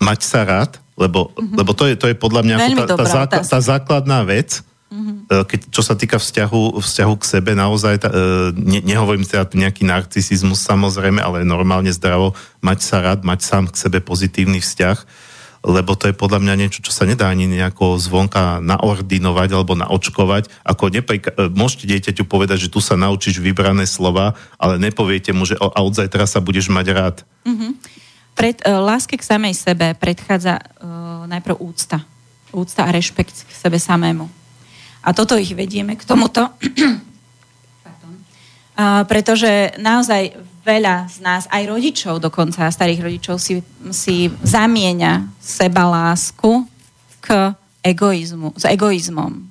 mať sa rád, lebo, mm-hmm. lebo to, je, to je podľa mňa tá, tá, základ, tá základná vec, mm-hmm. keď, čo sa týka vzťahu, vzťahu k sebe, naozaj, tá, e, ne, nehovorím teda nejaký narcisizmus samozrejme, ale normálne zdravo mať sa rád, mať sám k sebe pozitívny vzťah, lebo to je podľa mňa niečo, čo sa nedá ani nejako zvonka naordinovať alebo naočkovať. Ako neprik- e, môžete dieťaťu povedať, že tu sa naučíš vybrané slova, ale nepoviete mu, že od zajtra sa budeš mať rád. Mm-hmm pred, uh, láske k samej sebe predchádza uh, najprv úcta. Úcta a rešpekt k sebe samému. A toto ich vedieme k tomuto. pretože naozaj veľa z nás, aj rodičov dokonca, starých rodičov, si, si zamieňa seba lásku k egoizmu, s egoizmom.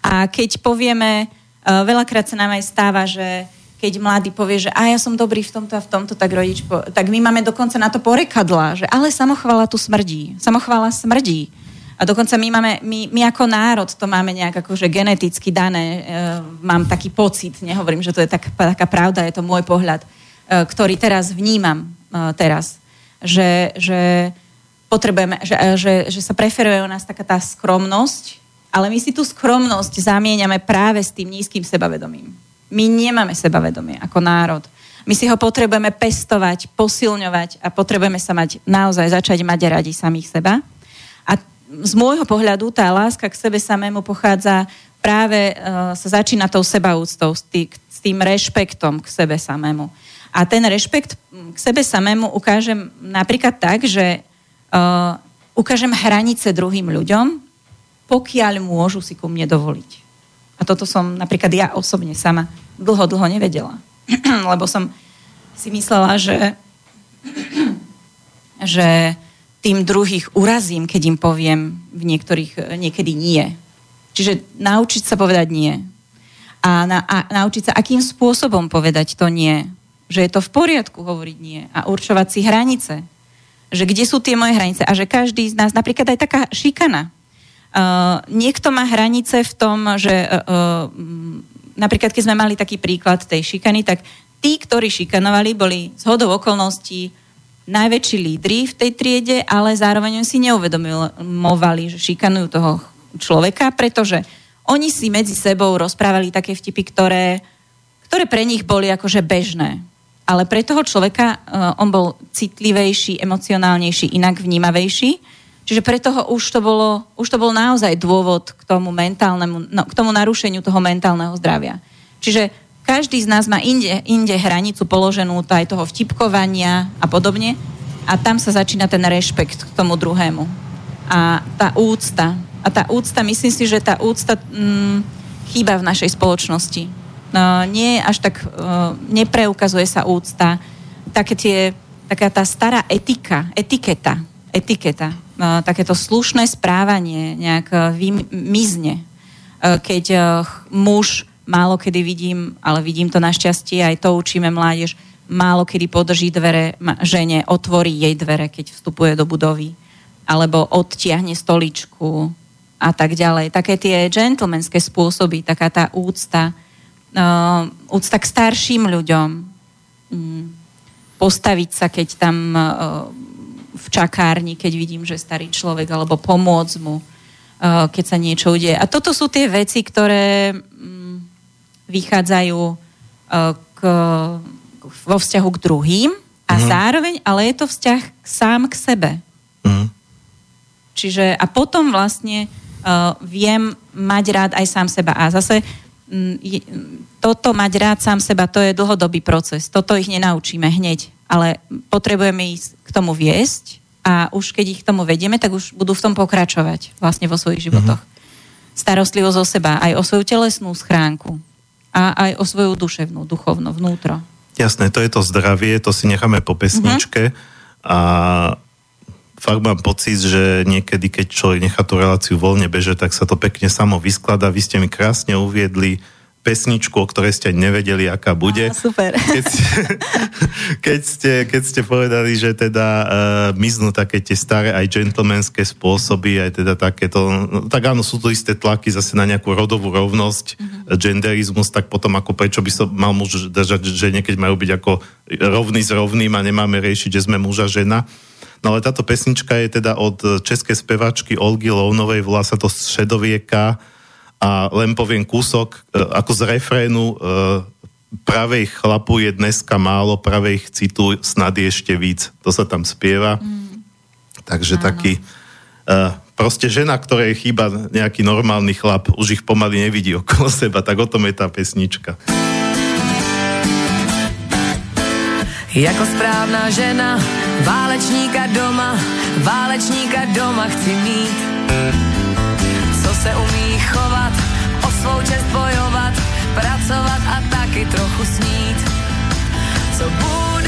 A keď povieme, uh, veľakrát sa nám aj stáva, že keď mladý povie, že a ja som dobrý v tomto a v tomto, tak rodič, po, tak my máme dokonca na to porekadla, že ale samochvala tu smrdí. Samochvala smrdí. A dokonca my máme, my, my ako národ to máme nejak akože geneticky dané, e, mám taký pocit, nehovorím, že to je tak, taká pravda, je to môj pohľad, e, ktorý teraz vnímam e, teraz, že, že potrebujeme, že, e, že, že sa preferuje u nás taká tá skromnosť, ale my si tú skromnosť zamieňame práve s tým nízkym sebavedomím. My nemáme sebavedomie ako národ. My si ho potrebujeme pestovať, posilňovať a potrebujeme sa mať naozaj začať mať radi samých seba. Z môjho pohľadu tá láska k sebe samému pochádza práve, uh, sa začína tou sebaúctou, s tým rešpektom k sebe samému. A ten rešpekt k sebe samému ukážem napríklad tak, že uh, ukážem hranice druhým ľuďom, pokiaľ môžu si ku mne dovoliť. A toto som napríklad ja osobne sama dlho, dlho nevedela. Lebo som si myslela, že, že tým druhých urazím, keď im poviem v niektorých, niekedy nie. Čiže naučiť sa povedať nie. A, na, a naučiť sa, akým spôsobom povedať to nie. Že je to v poriadku hovoriť nie. A určovať si hranice. Že kde sú tie moje hranice. A že každý z nás, napríklad aj taká šikana, Uh, niekto má hranice v tom, že uh, napríklad keď sme mali taký príklad tej šikany, tak tí, ktorí šikanovali, boli z okolností najväčší lídry v tej triede, ale zároveň si neuvedomovali, že šikanujú toho človeka, pretože oni si medzi sebou rozprávali také vtipy, ktoré, ktoré pre nich boli akože bežné. Ale pre toho človeka uh, on bol citlivejší, emocionálnejší, inak vnímavejší Čiže preto už to, bolo, už to bol naozaj dôvod k tomu mentálnemu, no, k tomu narušeniu toho mentálneho zdravia. Čiže každý z nás má inde, inde hranicu položenú aj toho vtipkovania a podobne a tam sa začína ten rešpekt k tomu druhému. A tá úcta. A tá úcta, myslím si, že tá úcta mm, chýba v našej spoločnosti. No, nie až tak, uh, nepreukazuje sa úcta. Také tie, taká tá stará etika, etiketa, etiketa takéto slušné správanie nejak e, vymizne. E, keď e, muž málo kedy vidím, ale vidím to našťastie, aj to učíme mládež, málo kedy podrží dvere žene, otvorí jej dvere, keď vstupuje do budovy, alebo odtiahne stoličku a tak ďalej. Také tie gentlemanské spôsoby, taká tá úcta, uh, úcta k starším ľuďom, um, postaviť sa, keď tam uh, v čakárni, keď vidím, že starý človek, alebo pomôcť mu, uh, keď sa niečo udeje. A toto sú tie veci, ktoré mm, vychádzajú uh, k, vo vzťahu k druhým a mm. zároveň, ale je to vzťah sám k sebe. Mm. Čiže a potom vlastne uh, viem mať rád aj sám seba. A zase mm, toto mať rád sám seba, to je dlhodobý proces. Toto ich nenaučíme hneď ale potrebujeme ísť k tomu viesť a už keď ich k tomu vedieme, tak už budú v tom pokračovať vlastne vo svojich životoch. Mm-hmm. Starostlivosť o seba, aj o svoju telesnú schránku a aj o svoju duševnú, duchovnú, vnútro. Jasné, to je to zdravie, to si necháme po pesničke mm-hmm. a fakt mám pocit, že niekedy, keď človek nechá tú reláciu voľne beže, tak sa to pekne samo vysklada. Vy ste mi krásne uviedli pesničku, o ktorej ste nevedeli, aká bude. Á, super. Keď ste, keď ste, keď ste povedali, že teda uh, miznú také tie staré aj gentlemanské spôsoby, aj teda takéto, no, tak áno, sú to isté tlaky zase na nejakú rodovú rovnosť, mm-hmm. genderizmus, tak potom ako prečo by som mal muž držať žene, keď majú byť ako rovný s rovným a nemáme riešiť, že sme muža žena. No ale táto pesnička je teda od českej spevačky Olgy Lounovej, volá sa to Šedovieka, a len poviem kúsok, e, ako z refrénu e, pravej chlapu je dneska málo, pravej citu snad je ešte víc. To sa tam spieva. Mm. Takže Áno. taký uh, proste žena, ktorej chýba nejaký normálny chlap, už ich pomaly nevidí okolo seba, tak o tom je tá pesnička. Jako správná žena, válečníka doma, válečníka doma chci mít se umí chovat, o svou čest bojovat, pracovat a taky trochu snít. Co bude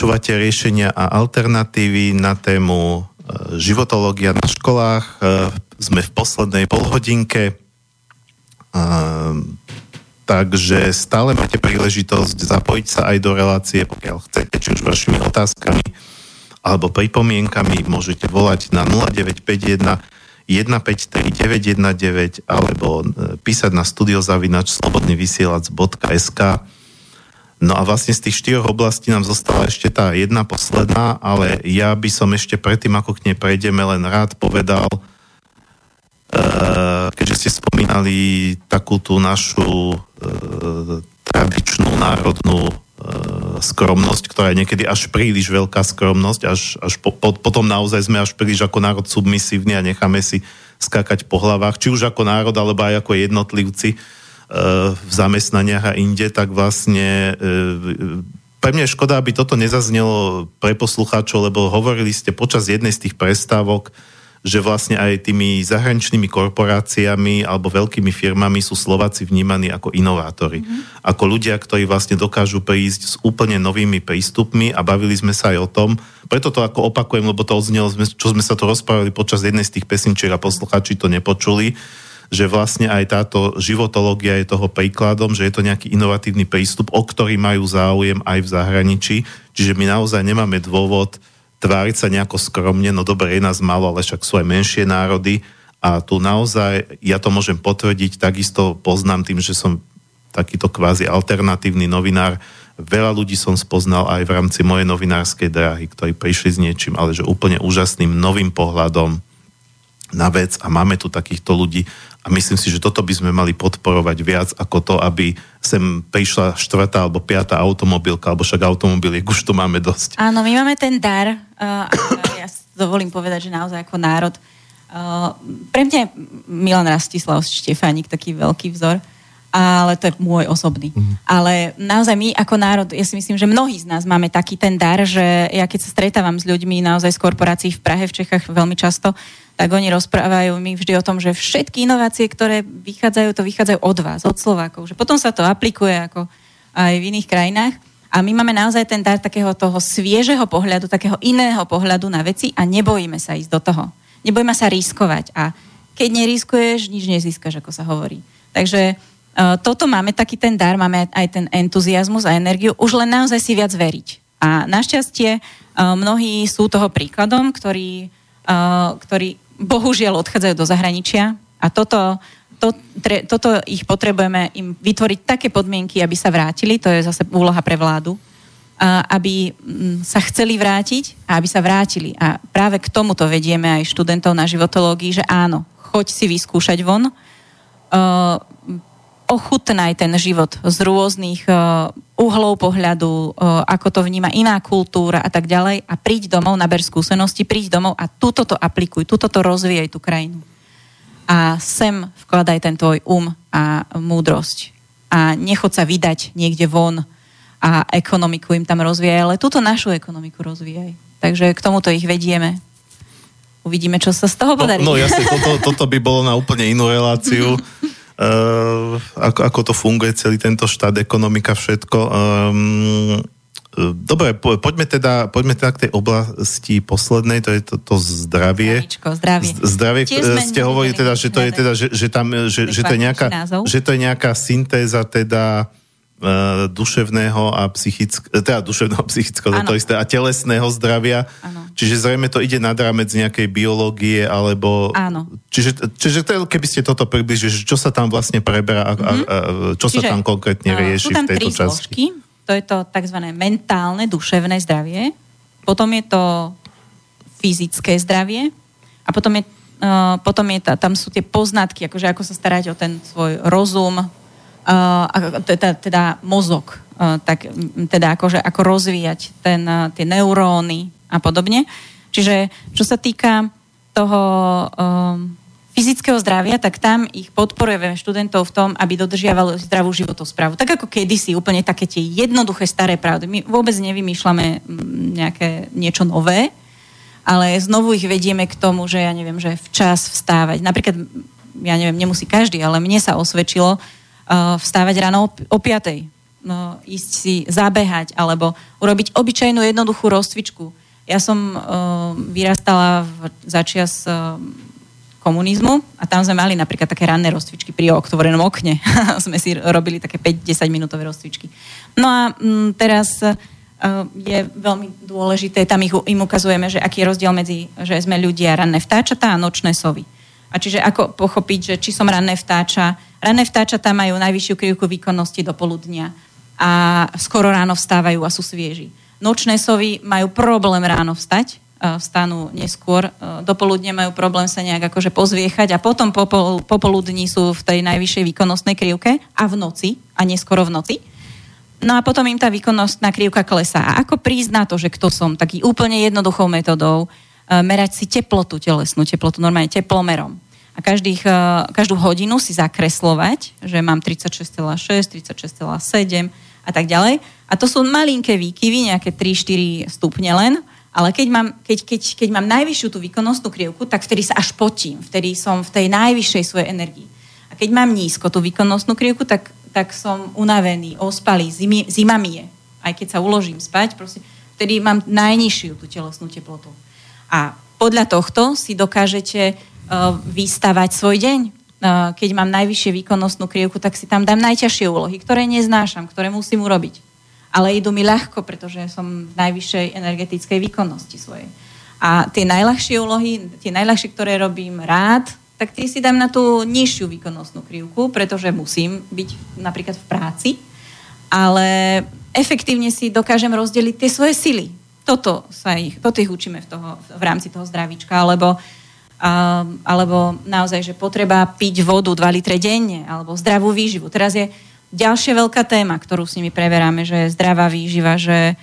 Počúvate riešenia a alternatívy na tému e, životológia na školách. E, Sme v poslednej polhodinke. A, takže stále máte príležitosť zapojiť sa aj do relácie, pokiaľ chcete, či už vašimi otázkami alebo pripomienkami môžete volať na 0951 153 919 alebo e, písať na studiozavinač slobodnyvysielac.sk No a vlastne z tých štyroch oblastí nám zostala ešte tá jedna posledná, ale ja by som ešte predtým, ako k nej prejdeme, len rád povedal, eh, keďže ste spomínali takú tú našu eh, tradičnú národnú eh, skromnosť, ktorá je niekedy až príliš veľká skromnosť, až, až po, po, potom naozaj sme až príliš ako národ submisívni a necháme si skákať po hlavách, či už ako národ, alebo aj ako jednotlivci v zamestnaniach a inde, tak vlastne pre mňa je škoda, aby toto nezaznelo pre poslucháčov, lebo hovorili ste počas jednej z tých prestávok, že vlastne aj tými zahraničnými korporáciami alebo veľkými firmami sú Slováci vnímaní ako inovátori. Mm-hmm. Ako ľudia, ktorí vlastne dokážu prísť s úplne novými prístupmi a bavili sme sa aj o tom, preto to ako opakujem, lebo to odznelo, čo sme sa to rozprávali počas jednej z tých pesničiek a posluchači to nepočuli, že vlastne aj táto životológia je toho príkladom, že je to nejaký inovatívny prístup, o ktorý majú záujem aj v zahraničí. Čiže my naozaj nemáme dôvod tváriť sa nejako skromne, no dobre, je nás malo, ale však sú aj menšie národy. A tu naozaj, ja to môžem potvrdiť, takisto poznám tým, že som takýto kvázi alternatívny novinár, veľa ľudí som spoznal aj v rámci mojej novinárskej dráhy, ktorí prišli s niečím, ale že úplne úžasným novým pohľadom na vec. A máme tu takýchto ľudí a myslím si, že toto by sme mali podporovať viac ako to, aby sem prišla štvrtá alebo piatá automobilka, alebo však automobiliek už tu máme dosť. Áno, my máme ten dar, uh, ja dovolím povedať, že naozaj ako národ. Uh, pre mňa je Milan Rastislav Štefánik taký veľký vzor, ale to je môj osobný. Mm. Ale naozaj my ako národ, ja si myslím, že mnohí z nás máme taký ten dar, že ja keď sa stretávam s ľuďmi naozaj z korporácií v Prahe, v Čechách veľmi často, tak oni rozprávajú mi vždy o tom, že všetky inovácie, ktoré vychádzajú, to vychádzajú od vás, od Slovákov. Že potom sa to aplikuje ako aj v iných krajinách. A my máme naozaj ten dar takého toho sviežeho pohľadu, takého iného pohľadu na veci a nebojíme sa ísť do toho. Nebojíme sa riskovať. A keď neriskuješ, nič nezískaš, ako sa hovorí. Takže toto máme taký ten dar, máme aj ten entuziasmus a energiu, už len naozaj si viac veriť. A našťastie uh, mnohí sú toho príkladom, ktorí, uh, ktorí bohužiaľ odchádzajú do zahraničia a toto, to, tre, toto ich potrebujeme im vytvoriť také podmienky, aby sa vrátili, to je zase úloha pre vládu, aby sa chceli vrátiť a aby sa vrátili. A práve k tomuto vedieme aj študentov na životológii, že áno, choď si vyskúšať von, ochutnaj ten život z rôznych uh, uhlov pohľadu, uh, ako to vníma iná kultúra a tak ďalej a príď domov, naber skúsenosti, príď domov a túto to aplikuj, túto to rozvíjaj tú krajinu. A sem vkladaj ten tvoj um a múdrosť. A nechod sa vydať niekde von a ekonomiku im tam rozvíjaj, ale túto našu ekonomiku rozvíjaj. Takže k tomuto ich vedieme. Uvidíme, čo sa z toho podarí. No, no jasne, toto, toto by bolo na úplne inú reláciu. Uh, ako, ako to funguje celý tento štát, ekonomika, všetko. Um, Dobre, po, poďme teda, poďme teda k tej oblasti poslednej, to je to, to zdravie. Zdravíčko, zdravie. Zdravie, ste hovorili teda, že to je teda, že, že tam, že, že, to je nejaká, že to je nejaká syntéza teda duševného a psychického, teda duševného a psychického, to isté, a telesného zdravia. Ano. Čiže zrejme to ide nad rámec nejakej biológie, alebo... Áno. Čiže, čiže to, keby ste toto približili, čo sa tam vlastne preberá a, a, a čo čiže, sa tam konkrétne rieši uh, tam v tejto tri časti? Zložky. To je to tzv. mentálne, duševné zdravie. Potom je to fyzické zdravie. A potom je, uh, potom je ta, tam sú tie poznatky, akože ako sa starať o ten svoj rozum, teda, teda mozog, uh, tak teda akože ako rozvíjať ten, uh, tie neuróny a podobne. Čiže čo sa týka toho um, fyzického zdravia, tak tam ich podporujeme študentov v tom, aby dodržiavali zdravú životosprávu. Tak ako kedysi, úplne také tie jednoduché staré pravdy. My vôbec nevymýšľame nejaké niečo nové, ale znovu ich vedieme k tomu, že ja neviem, že včas vstávať. Napríklad, ja neviem, nemusí každý, ale mne sa osvedčilo vstávať ráno o 5 no, ísť si zabehať alebo urobiť obyčajnú jednoduchú rozcvičku. Ja som uh, vyrastala začias uh, komunizmu a tam sme mali napríklad také ranné rozcvičky pri otvorenom okne. sme si robili také 5-10 minútové rozcvičky. No a m, teraz uh, je veľmi dôležité, tam ich, im ukazujeme, že aký je rozdiel medzi, že sme ľudia ranné vtáčatá a nočné sovy. A čiže ako pochopiť, že či som ranné vtáča. Ranné vtáčatá majú najvyššiu krivku výkonnosti do poludnia a skoro ráno vstávajú a sú svieži. Nočné sovy majú problém ráno vstať, e, vstanú neskôr, e, dopoludne majú problém sa nejak akože pozviechať a potom popol, popoludní sú v tej najvyššej výkonnostnej krivke a v noci, a neskoro v noci. No a potom im tá výkonnostná krivka klesá. A ako prísť na to, že kto som, taký úplne jednoduchou metodou, merať si teplotu, telesnú teplotu, normálne teplomerom. A každých, každú hodinu si zakreslovať, že mám 36,6, 36,7, a tak ďalej. A to sú malinké výkyvy, nejaké 3-4 stupne len. Ale keď mám, keď, keď, keď mám najvyššiu tú výkonnostnú krivku, tak vtedy sa až potím, vtedy som v tej najvyššej svojej energii. A keď mám nízko tú výkonnostnú krivku, tak, tak som unavený, ospalý, zimi, zima mi je. Aj keď sa uložím spať, proste, vtedy mám najnižšiu tú telesnú teplotu. A podľa tohto si dokážete uh, vystavať svoj deň. Uh, keď mám najvyššie výkonnostnú krivku, tak si tam dám najťažšie úlohy, ktoré neznášam, ktoré musím urobiť ale idú mi ľahko, pretože som v najvyššej energetickej výkonnosti svojej. A tie najľahšie úlohy, tie najľahšie, ktoré robím rád, tak tie si dám na tú nižšiu výkonnostnú krivku, pretože musím byť napríklad v práci, ale efektívne si dokážem rozdeliť tie svoje sily. Toto sa ich, toto ich učíme v, toho, v rámci toho zdravíčka, alebo, uh, alebo naozaj, že potreba piť vodu 2 litre denne, alebo zdravú výživu. Teraz je Ďalšia veľká téma, ktorú s nimi preberáme, že je zdravá výživa, že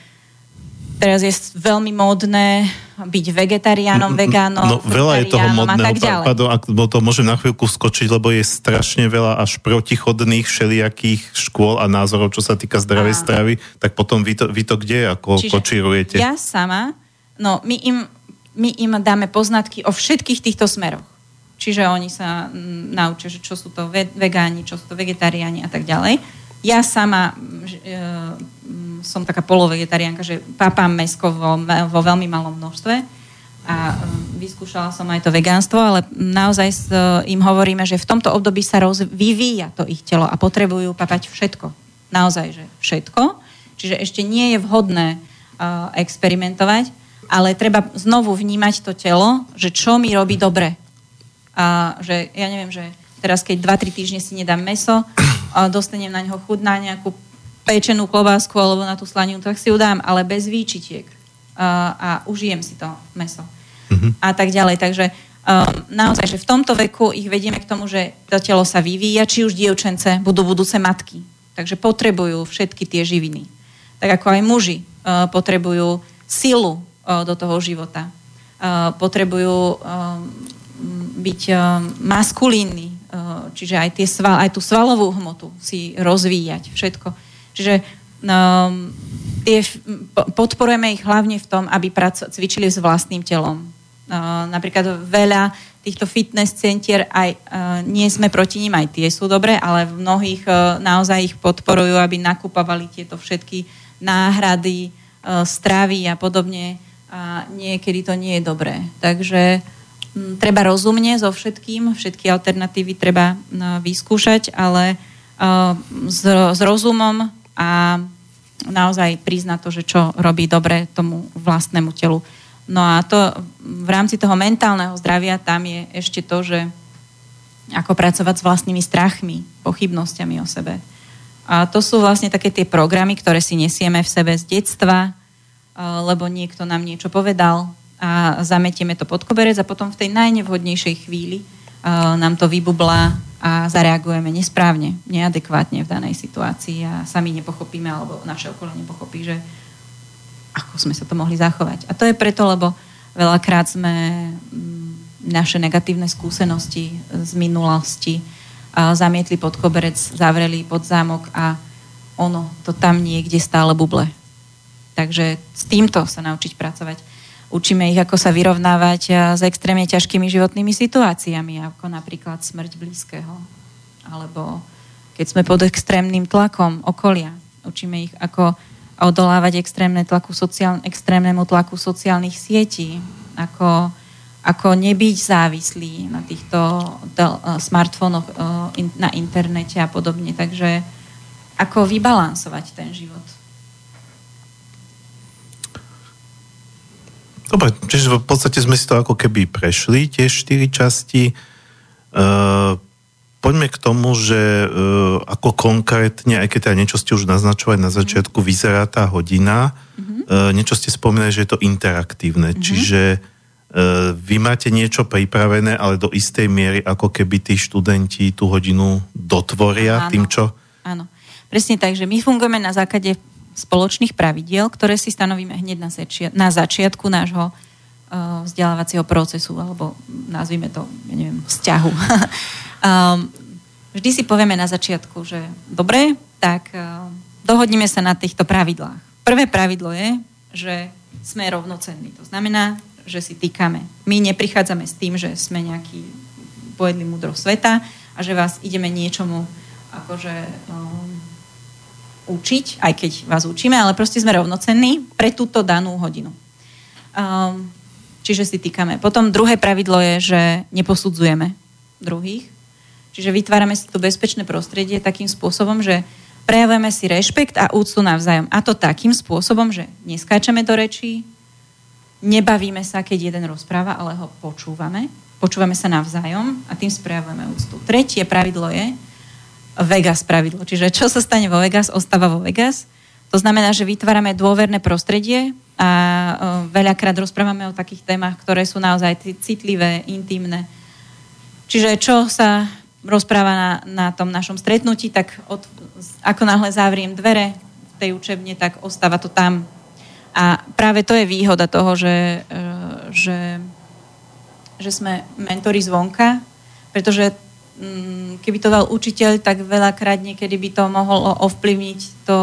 teraz je veľmi módne byť vegetariánom, vegánom, No veľa je toho modného, pardon, ak to môžem na chvíľku skočiť, lebo je strašne veľa až protichodných všelijakých škôl a názorov, čo sa týka zdravej a... stravy, tak potom vy to, vy to kde ako Čiže kočírujete? Ja sama, no my im, my im dáme poznatky o všetkých týchto smeroch. Čiže oni sa mm, naučia, že čo sú to vegáni, čo sú to vegetariáni a tak ďalej. Ja sama e, som taká polovegetariánka, že papám mesko vo, vo veľmi malom množstve a e, vyskúšala som aj to vegánstvo, ale naozaj e, im hovoríme, že v tomto období sa roz, vyvíja to ich telo a potrebujú papať všetko. Naozaj, že všetko. Čiže ešte nie je vhodné uh, experimentovať, ale treba znovu vnímať to telo, že čo mi robí dobre a že ja neviem, že teraz keď 2-3 týždne si nedám meso, dostanem na neho chuť na nejakú pečenú klobásku alebo na tú slaninu, tak si ju dám, ale bez výčitiek. A, a užijem si to meso. Mm-hmm. A tak ďalej. Takže um, naozaj, že v tomto veku ich vedieme k tomu, že to telo sa vyvíja, či už dievčence budú budúce matky. Takže potrebujú všetky tie živiny. Tak ako aj muži uh, potrebujú silu uh, do toho života. Uh, potrebujú um, byť maskulínny, uh, čiže aj, tie sval, aj tú svalovú hmotu si rozvíjať, všetko. Čiže um, tie, podporujeme ich hlavne v tom, aby praco, cvičili s vlastným telom. Uh, napríklad veľa týchto fitness centier, aj uh, nie sme proti ním, aj tie sú dobré, ale v mnohých uh, naozaj ich podporujú, aby nakupovali tieto všetky náhrady, uh, stravy a podobne. A niekedy to nie je dobré. Takže Mm, treba rozumne so všetkým, všetky alternatívy treba vyskúšať, ale uh, s, s rozumom a naozaj priznať to, že čo robí dobre tomu vlastnému telu. No a to v rámci toho mentálneho zdravia tam je ešte to, že ako pracovať s vlastnými strachmi, pochybnosťami o sebe. A to sú vlastne také tie programy, ktoré si nesieme v sebe z detstva, uh, lebo niekto nám niečo povedal, a zametieme to pod koberec a potom v tej najnevhodnejšej chvíli uh, nám to vybublá a zareagujeme nesprávne, neadekvátne v danej situácii a sami nepochopíme, alebo naše okolie nepochopí, že ako sme sa to mohli zachovať. A to je preto, lebo veľakrát sme mm, naše negatívne skúsenosti z minulosti uh, zamietli pod koberec, zavreli pod zámok a ono to tam niekde stále buble. Takže s týmto sa naučiť pracovať Učíme ich, ako sa vyrovnávať s extrémne ťažkými životnými situáciami, ako napríklad smrť blízkeho, alebo keď sme pod extrémnym tlakom okolia. Učíme ich, ako odolávať extrémne tlaku sociál, extrémnemu tlaku sociálnych sietí, ako, ako nebyť závislí na týchto tel, uh, smartfónoch in, na internete a podobne. Takže ako vybalansovať ten život. Dobre, čiže v podstate sme si to ako keby prešli, tie štyri časti. Uh, poďme k tomu, že uh, ako konkrétne, aj keď teda niečo ste už naznačovali na začiatku, vyzerá tá hodina. Mm-hmm. Uh, niečo ste spomínali, že je to interaktívne. Mm-hmm. Čiže vy máte niečo pripravené, ale do istej miery, ako keby tí študenti tú hodinu dotvoria áno, tým, čo... Áno, presne tak, že my fungujeme na základe spoločných pravidiel, ktoré si stanovíme hneď na, začia- na začiatku nášho uh, vzdelávacieho procesu, alebo nazvime to, ja neviem, vzťahu. um, vždy si povieme na začiatku, že dobre, tak uh, dohodneme sa na týchto pravidlách. Prvé pravidlo je, že sme rovnocenní. To znamená, že si týkame. My neprichádzame s tým, že sme nejaký pojedli múdro sveta a že vás ideme niečomu akože um, učiť, aj keď vás učíme, ale proste sme rovnocenní pre túto danú hodinu. Um, čiže si týkame. Potom druhé pravidlo je, že neposudzujeme druhých. Čiže vytvárame si to bezpečné prostredie takým spôsobom, že prejavujeme si rešpekt a úctu navzájom. A to takým spôsobom, že neskáčeme do rečí, nebavíme sa, keď jeden rozpráva, ale ho počúvame. Počúvame sa navzájom a tým sprejavujeme úctu. Tretie pravidlo je Vegas pravidlo. Čiže čo sa stane vo Vegas, ostáva vo Vegas. To znamená, že vytvárame dôverné prostredie a veľakrát rozprávame o takých témach, ktoré sú naozaj citlivé, intimné. Čiže čo sa rozpráva na, na tom našom stretnutí, tak od, ako náhle zavriem dvere v tej učebne, tak ostáva to tam. A práve to je výhoda toho, že, e, že, že sme mentori zvonka, pretože keby to dal učiteľ, tak veľakrát niekedy by to mohol ovplyvniť to,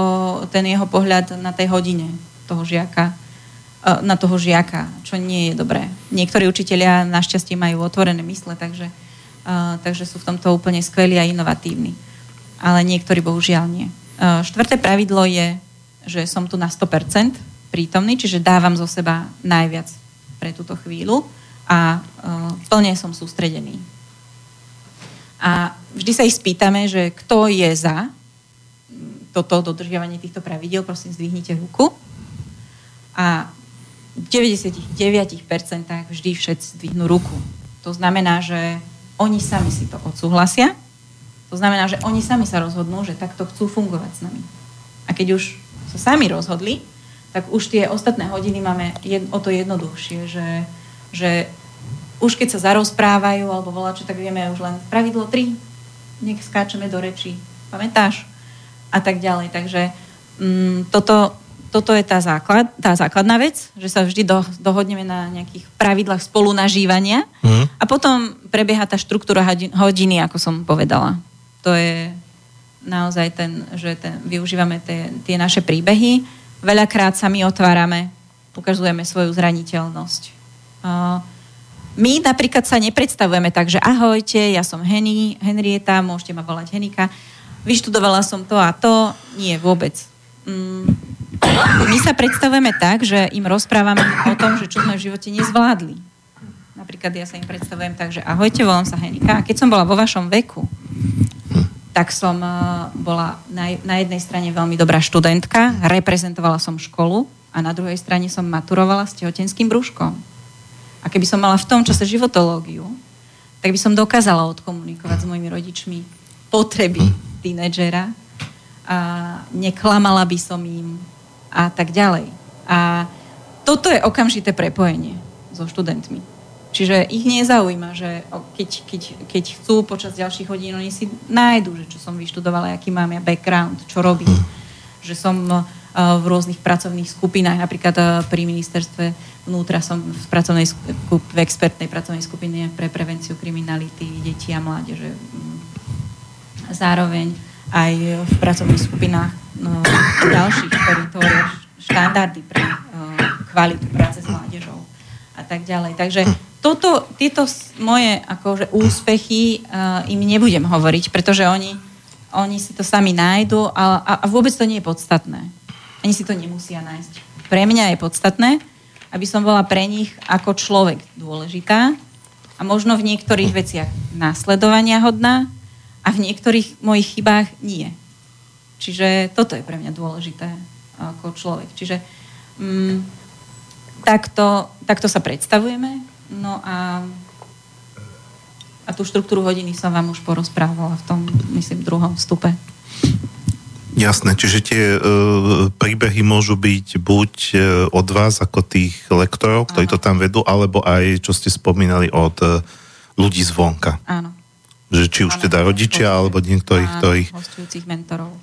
ten jeho pohľad na tej hodine toho žiaka e, na toho žiaka, čo nie je dobré. Niektorí učiteľia našťastie majú otvorené mysle, takže takže sú v tomto úplne skvelí a inovatívni. Ale niektorí bohužiaľ nie. Uh, štvrté pravidlo je, že som tu na 100% prítomný, čiže dávam zo seba najviac pre túto chvíľu a plne som sústredený. A vždy sa ich spýtame, že kto je za toto dodržiavanie týchto pravidel, prosím, zdvihnite ruku. A v 99% vždy všetci zdvihnú ruku. To znamená, že oni sami si to odsúhlasia. To znamená, že oni sami sa rozhodnú, že takto chcú fungovať s nami. A keď už sa sami rozhodli, tak už tie ostatné hodiny máme jed, o to jednoduchšie, že, že už keď sa zarozprávajú alebo volá čo, tak vieme už len pravidlo 3, nech skáčeme do reči, pamätáš? A tak ďalej. Takže mm, toto, toto je tá, základ, tá základná vec, že sa vždy do, dohodneme na nejakých pravidlách spolunažívania mm. a potom prebieha tá štruktúra hodiny, ako som povedala. To je naozaj ten, že ten, využívame tie, tie naše príbehy. Veľakrát sa my otvárame, ukazujeme svoju zraniteľnosť. Uh, my napríklad sa nepredstavujeme tak, že ahojte, ja som Henny, Henrieta, môžete ma volať Henika, vyštudovala som to a to. Nie, vôbec. Mm, my sa predstavujeme tak, že im rozprávame o tom, že čo sme v živote nezvládli. Napríklad ja sa im predstavujem tak, že ahojte, volám sa Henika. A keď som bola vo vašom veku, tak som eh, bola na, na jednej strane veľmi dobrá študentka, reprezentovala som školu a na druhej strane som maturovala s tehotenským brúškom. A keby som mala v tom čase životológiu, tak by som dokázala odkomunikovať s mojimi rodičmi potreby tínedžera a neklamala by som im a tak ďalej. A toto je okamžité prepojenie so študentmi. Čiže ich nezaujíma, že keď, keď, keď chcú počas ďalších hodín, oni si nájdu, že čo som vyštudovala, aký mám ja background, čo robím. Že som v rôznych pracovných skupinách, napríklad uh, pri ministerstve vnútra som v, pracovnej skup, v expertnej pracovnej skupine pre prevenciu kriminality detí a mládeže. Zároveň aj v pracovných skupinách no, ďalších, ktorí tvoria štandardy pre uh, kvalitu práce s mládežou a tak ďalej. Takže toto, tieto moje akože, úspechy uh, im nebudem hovoriť, pretože oni, oni si to sami nájdu a, a, a vôbec to nie je podstatné. Ani si to nemusia nájsť. Pre mňa je podstatné, aby som bola pre nich ako človek dôležitá a možno v niektorých veciach následovania hodná, a v niektorých mojich chybách nie. Čiže toto je pre mňa dôležité ako človek. Čiže mm, takto, takto sa predstavujeme. No a, a tú štruktúru hodiny som vám už porozprávala v tom, myslím, druhom vstupe. Jasné, čiže tie e, príbehy môžu byť buď e, od vás, ako tých lektorov, ktorí Áno. to tam vedú, alebo aj, čo ste spomínali, od e, ľudí zvonka. Áno. Že či už teda rodičia, alebo niektorých, ktorých... hostujúcich mentorov.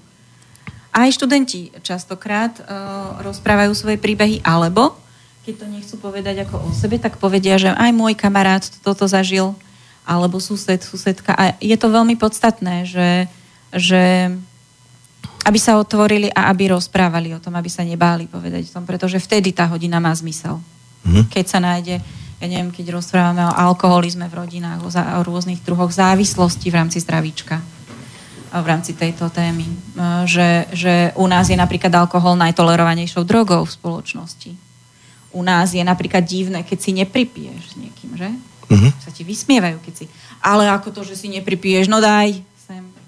Aj študenti častokrát uh, rozprávajú svoje príbehy, alebo keď to nechcú povedať ako o sebe, tak povedia, že aj môj kamarát toto zažil, alebo sused, susedka. A je to veľmi podstatné, že, že aby sa otvorili a aby rozprávali o tom, aby sa nebáli povedať o tom, pretože vtedy tá hodina má zmysel. Mm. Keď sa nájde, ja neviem, keď rozprávame o alkoholizme v rodinách, o, za, o rôznych druhoch závislosti v rámci zdravíčka, v rámci tejto témy. E, že, že u nás je napríklad alkohol najtolerovanejšou drogou v spoločnosti. U nás je napríklad divné, keď si nepripiješ s niekým, že? Mm-hmm. Sa ti vysmievajú, keď si... Ale ako to, že si nepripiješ, no daj.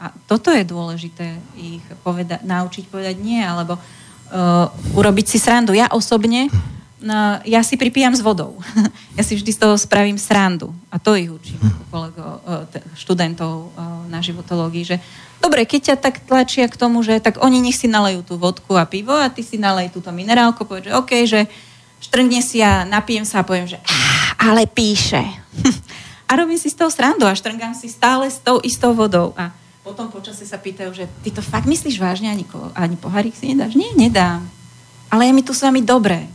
A toto je dôležité ich poveda- naučiť povedať nie, alebo uh, urobiť si srandu. Ja osobne, no, ja si pripijam s vodou. ja si vždy z toho spravím srandu. A to ich učím kolego, uh, študentov uh, na životológii, že dobre, keď ťa tak tlačia k tomu, že tak oni nech si nalejú tú vodku a pivo a ty si nalej túto minerálku, povedz, že OK, že štrngne si a napijem sa a poviem, že ale píše. a robím si z toho srandu a štrngám si stále s tou istou vodou. A potom počasie sa pýtajú, že ty to fakt myslíš vážne, ani, ani pohárik si nedáš? Nie, nedám. Ale je mi tu s vami dobré.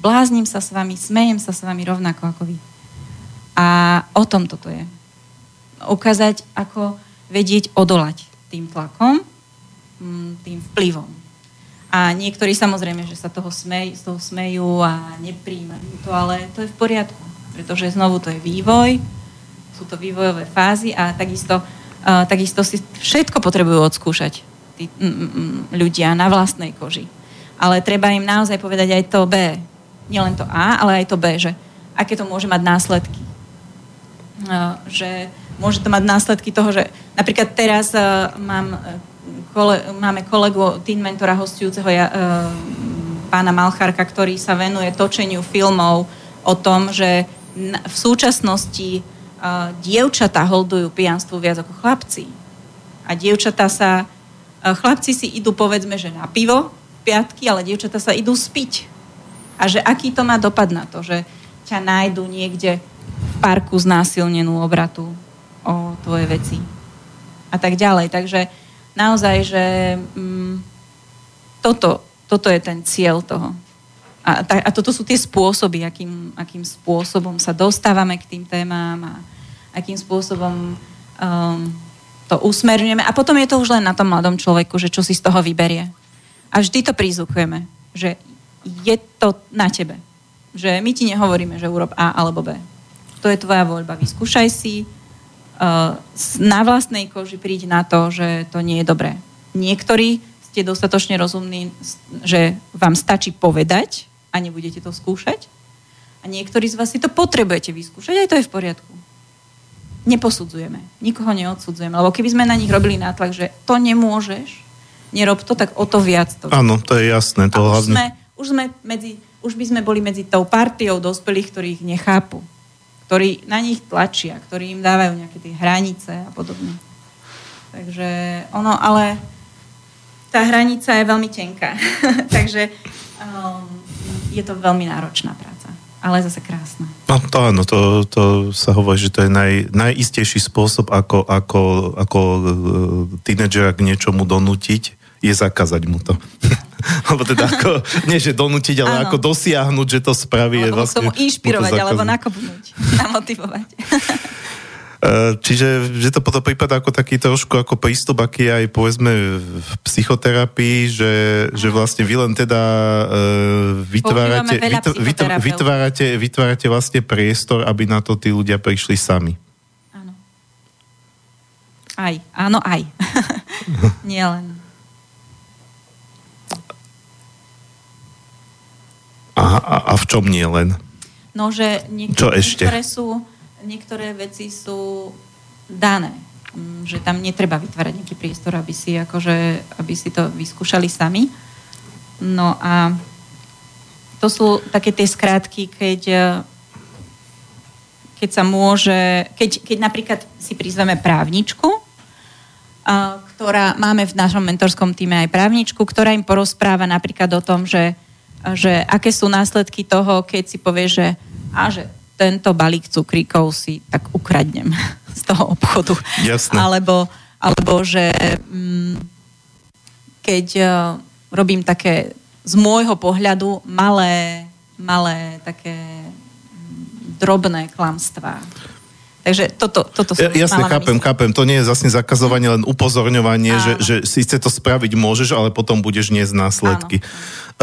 Blázním sa s vami, smejem sa s vami rovnako ako vy. A o tom toto je. Ukázať, ako vedieť odolať tým tlakom, mm, tým vplyvom. A niektorí samozrejme, že sa toho smej, z toho smejú a nepríjmajú to, ale to je v poriadku, pretože znovu to je vývoj, sú to vývojové fázy a takisto, takisto si všetko potrebujú odskúšať tí mm, mm, mm, ľudia na vlastnej koži. Ale treba im naozaj povedať aj to B. Nielen to A, ale aj to B, že aké to môže mať následky. Že môže to mať následky toho, že napríklad teraz uh, mám, kole, máme kolegu, teen mentora hostujúceho ja, uh, pána Malcharka, ktorý sa venuje točeniu filmov o tom, že v súčasnosti dievčatá holdujú pijanstvu viac ako chlapci. A dievčatá sa, chlapci si idú povedzme, že na pivo piatky, ale dievčatá sa idú spiť. A že aký to má dopad na to, že ťa nájdu niekde v parku znásilnenú obratu o tvoje veci. A tak ďalej. Takže naozaj, že mm, toto, toto je ten cieľ toho. A, a toto sú tie spôsoby, akým, akým spôsobom sa dostávame k tým témám a, akým spôsobom um, to usmerňujeme. A potom je to už len na tom mladom človeku, že čo si z toho vyberie. A vždy to prizvukujeme, že je to na tebe. Že my ti nehovoríme, že urob A alebo B. To je tvoja voľba. Vyskúšaj si, uh, na vlastnej koži príď na to, že to nie je dobré. Niektorí ste dostatočne rozumní, že vám stačí povedať a nebudete to skúšať. A niektorí z vás si to potrebujete vyskúšať, aj to je v poriadku neposudzujeme. Nikoho neodsudzujeme. Lebo keby sme na nich robili nátlak, že to nemôžeš, nerob to, tak o to viac to. Áno, to je jasné. To už, sme, už, sme medzi, už by sme boli medzi tou partiou dospelých, ktorí ich nechápu. Ktorí na nich tlačia, ktorí im dávajú nejaké tie hranice a podobne. Takže ono, ale tá hranica je veľmi tenká. Takže um, je to veľmi náročná práca ale zase krásne. No to áno, to, to sa hovorí, že to je naj, najistejší spôsob, ako, ako, ako e, tínedžera k niečomu donútiť, je zakázať mu to. alebo teda ako, nie že donútiť, ale ano. ako dosiahnuť, že to spraví. Alebo je vlastne, tomu inšpirovať, alebo nakopnúť, namotivovať. E, čiže že to potom prípada ako taký trošku ako prístup, aký aj povedzme v psychoterapii, že, že vlastne vy len teda uh, vytvárate, vytvárate, vytvárate, vytvárate vlastne priestor, aby na to tí ľudia prišli sami. Áno. Aj, áno, aj. Nie len. A, a, a v čom nie len? No, že niektoré, Čo ešte? niektoré sú niektoré veci sú dané mm, že tam netreba vytvárať nejaký priestor, aby si, akože, aby si to vyskúšali sami. No a to sú také tie skrátky, keď, e, keď sa môže, keď, keď napríklad si prizveme právničku, a, ktorá máme v našom mentorskom týme aj právničku, ktorá im porozpráva napríklad o tom, že, že aké sú následky toho, keď si povie, že, a, že tento balík cukríkov si tak ukradnem z toho obchodu. Jasne. Alebo, alebo že mm, keď uh, robím také z môjho pohľadu malé, malé také mm, drobné klamstvá. Takže toto, toto som Ja, jasne, chápem, mysli. chápem. To nie je vlastne zakazovanie, len upozorňovanie, že, Áno. že síce to spraviť môžeš, ale potom budeš niesť následky. Uh,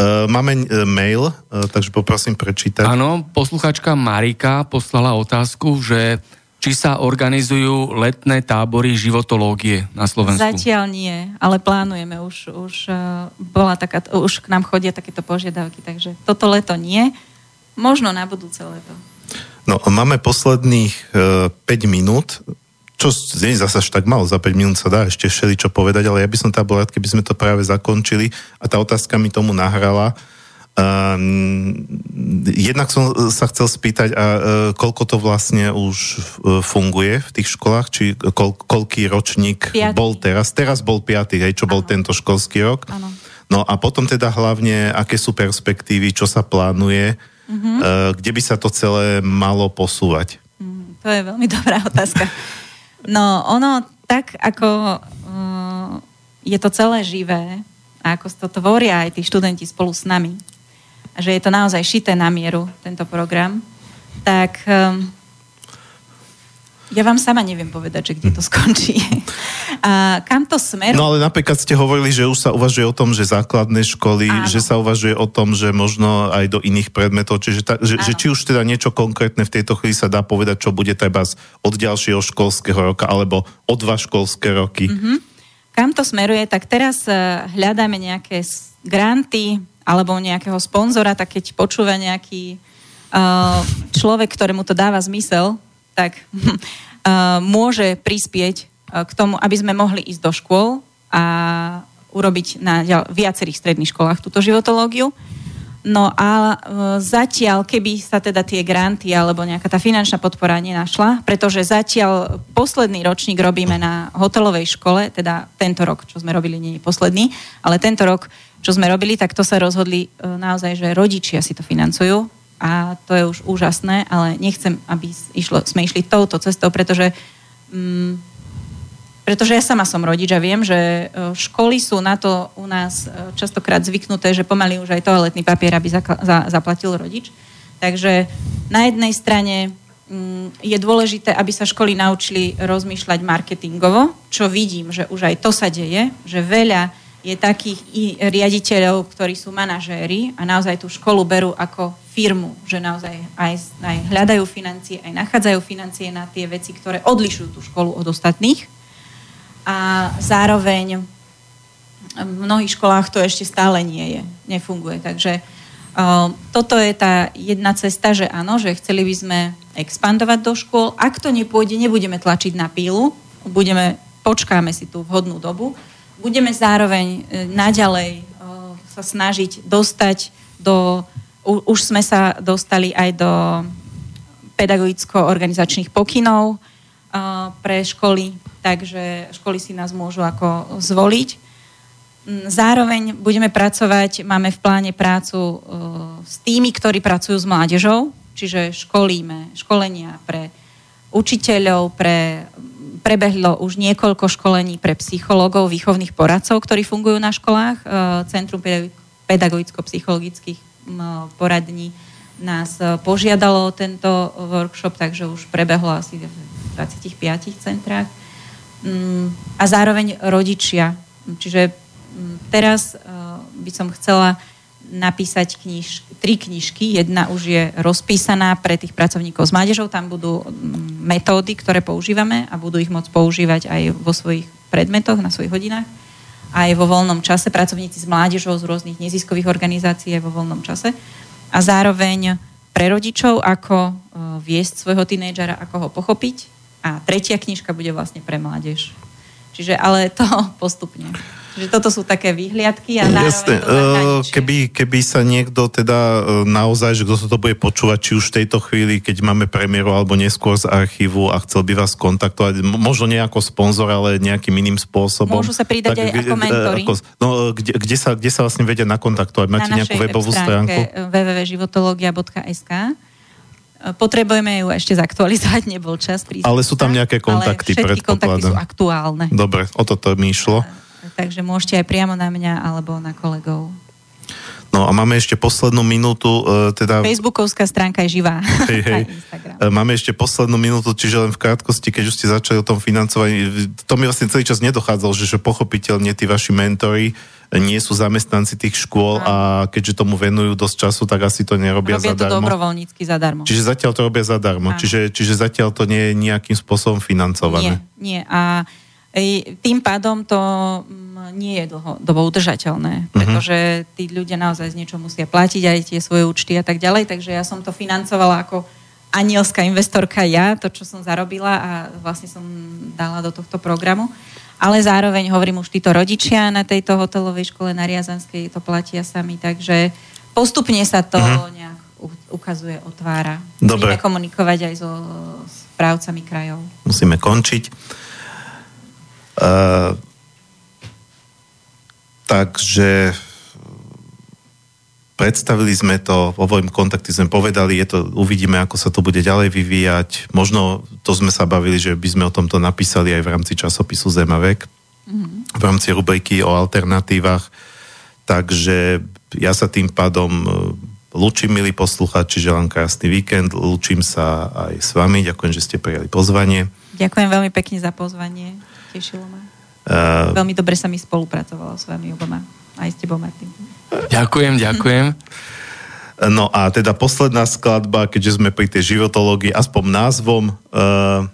máme uh, mail, uh, takže poprosím prečítať. Áno, posluchačka Marika poslala otázku, že či sa organizujú letné tábory životológie na Slovensku. Zatiaľ nie, ale plánujeme. Už, už, uh, bola taká, už k nám chodia takéto požiadavky, takže toto leto nie. Možno na budúce leto. No, máme posledných uh, 5 minút, čo nie zase až tak málo, za 5 minút sa dá ešte všeli čo povedať, ale ja by som tá bol rád, keby sme to práve zakončili a tá otázka mi tomu nahrala. Um, jednak som sa chcel spýtať, a uh, koľko to vlastne už uh, funguje v tých školách, či kol, koľký ročník Piatý. bol teraz? Teraz bol piatý, hej, čo bol tento školský rok. Áno. No a potom teda hlavne, aké sú perspektívy, čo sa plánuje, mm-hmm. uh, kde by sa to celé malo posúvať? Mm, To je veľmi dobrá otázka. No, ono tak, ako uh, je to celé živé a ako to tvoria aj tí študenti spolu s nami, že je to naozaj šité na mieru, tento program, tak um, ja vám sama neviem povedať, že kde to skončí. A kam to smeruje? No ale napríklad ste hovorili, že už sa uvažuje o tom, že základné školy, Áno. že sa uvažuje o tom, že možno aj do iných predmetov, čiže ta, že, že či už teda niečo konkrétne v tejto chvíli sa dá povedať, čo bude treba od ďalšieho školského roka, alebo o dva školské roky. Mm-hmm. Kam to smeruje, tak teraz eh, hľadáme nejaké granty alebo nejakého sponzora, tak keď počúva nejaký uh, človek, ktorému to dáva zmysel, tak uh, môže prispieť uh, k tomu, aby sme mohli ísť do škôl a urobiť na viacerých stredných školách túto životológiu. No a e, zatiaľ, keby sa teda tie granty alebo nejaká tá finančná podpora nenašla, pretože zatiaľ posledný ročník robíme na hotelovej škole, teda tento rok, čo sme robili, nie je posledný, ale tento rok, čo sme robili, tak to sa rozhodli naozaj, že rodičia si to financujú a to je už úžasné, ale nechcem, aby išlo, sme išli touto cestou, pretože mm, pretože ja sama som rodič a viem, že e, školy sú na to u nás e, častokrát zvyknuté, že pomaly už aj toaletný papier, aby zaplatil rodič. Takže na jednej strane mm, je dôležité, aby sa školy naučili rozmýšľať marketingovo, čo vidím, že už aj to sa deje, že veľa je takých i riaditeľov, ktorí sú manažéri a naozaj tú školu berú ako firmu, že naozaj aj, aj hľadajú financie, aj nachádzajú financie na tie veci, ktoré odlišujú tú školu od ostatných a zároveň v mnohých školách to ešte stále nie je, nefunguje. Takže uh, toto je tá jedna cesta, že áno, že chceli by sme expandovať do škôl. Ak to nepôjde, nebudeme tlačiť na pílu, budeme, počkáme si tú vhodnú dobu. Budeme zároveň e, naďalej e, sa snažiť dostať do... Už sme sa dostali aj do pedagogicko-organizačných pokynov uh, pre školy, takže školy si nás môžu ako zvoliť. Mm, Zároveň budeme pracovať, máme v pláne prácu s tými, ktorí pracujú s mládežou, čiže školíme, školenia pre učiteľov, pre, prebehlo už niekoľko školení pre psychológov, výchovných poradcov, ktorí fungujú na školách. Uh, Centrum pedagog- pedagogicko-psychologických poradní nás e, požiadalo tento workshop, takže už prebehlo asi v 25 centrách. Mm, A zároveň rodičia. Čiže mm, teraz e, by som chcela napísať kniž, tri knižky. Jedna už je rozpísaná pre tých pracovníkov s mládežou. Tam budú mm, metódy, ktoré používame a budú ich môcť používať aj vo svojich predmetoch, na svojich hodinách. Aj vo voľnom čase. Pracovníci s mládežou z rôznych neziskových organizácií aj vo voľnom čase. A zároveň pre rodičov, ako e, viesť svojho tínejdžera, ako ho pochopiť. A tretia knižka bude vlastne pre mládež. Čiže ale to postupne. Čiže toto sú také výhliadky a Jasne, eh, keby, keby sa niekto teda eh, naozaj, že kto sa to bude počúvať, či už v tejto chvíli, keď máme premiéru alebo neskôr z archívu a chcel by vás kontaktovať, možno nie ako sponzor, ale nejakým iným spôsobom. Môžu sa pridať aj kde- ako mentori. ako- no, eh, kde, kde, sa, kde sa vlastne vedia nakontaktovať? Máte na nejakú webovú web stránku? www.životologia.sk Potrebujeme ju ešte zaktualizovať, nebol čas prísť. Ale sú tam nejaké kontakty, Ale všetky kontakty sú aktuálne. Dobre, o toto mi išlo. Takže môžete aj priamo na mňa alebo na kolegov. No a máme ešte poslednú minútu, eh, teda... Facebookovská stránka je živá. Hej, hej. Instagram. Máme ešte poslednú minútu, čiže len v krátkosti, keď už ste začali o tom financovaní, to mi vlastne celý čas nedochádzalo, že, že pochopiteľne tí vaši mentori nie sú zamestnanci tých škôl a keďže tomu venujú dosť času, tak asi to nerobia Robia to zadarmo. dobrovoľnícky zadarmo. Čiže zatiaľ to robia zadarmo. Áno. Čiže, čiže zatiaľ to nie je nejakým spôsobom financované. Nie, nie. A e, tým pádom to mm, nie je dlhodobo udržateľné, pretože tí ľudia naozaj z niečo musia platiť aj tie svoje účty a tak ďalej, takže ja som to financovala ako anielská investorka ja, to, čo som zarobila a vlastne som dala do tohto programu. Ale zároveň hovorím už títo rodičia na tejto hotelovej škole na Riazanskej to platia sami, takže postupne sa to nejak u- ukazuje, otvára. Dobre. Budeme komunikovať aj so správcami krajov. Musíme končiť. Uh, takže predstavili sme to, vo svojom kontakte sme povedali, je to, uvidíme, ako sa to bude ďalej vyvíjať. Možno to sme sa bavili, že by sme o tomto napísali aj v rámci časopisu Zemavek, mm-hmm. v rámci rubriky o alternatívach. Takže ja sa tým pádom e, lúčim, milí poslucháči, želám krásny víkend, lúčim sa aj s vami, ďakujem, že ste prijali pozvanie. Ďakujem veľmi pekne za pozvanie. Tešilo ma. Uh, Veľmi dobre sa mi spolupracovalo s vami oboma. Aj s tebou, Martin. Ďakujem, ďakujem. No a teda posledná skladba, keďže sme pri tej životológii, aspoň názvom uh,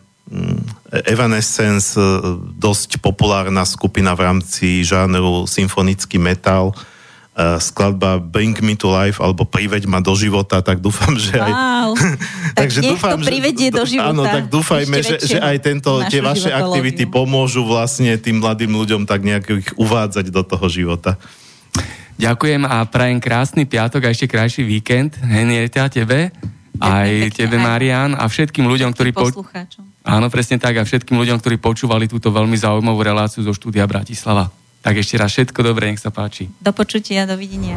Evanescence, uh, dosť populárna skupina v rámci žánru symfonický metal, uh, skladba Bring Me to Life alebo Priveď ma do života, tak dúfam, že aj... Wow. tak nech to privedie do života. Áno, tak dúfajme, že, že aj tento, tie vaše aktivity pomôžu vlastne tým mladým ľuďom tak nejak ich uvádzať do toho života. Ďakujem a prajem krásny piatok a ešte krajší víkend. Henieta, tebe, aj pekne, tebe, aj Marian, a všetkým ľuďom, ktorí... Po... Poslucháčom. Áno, presne tak, a všetkým ľuďom, ktorí počúvali túto veľmi zaujímavú reláciu zo štúdia Bratislava. Tak ešte raz všetko dobré, nech sa páči. Do počutia, dovidenia.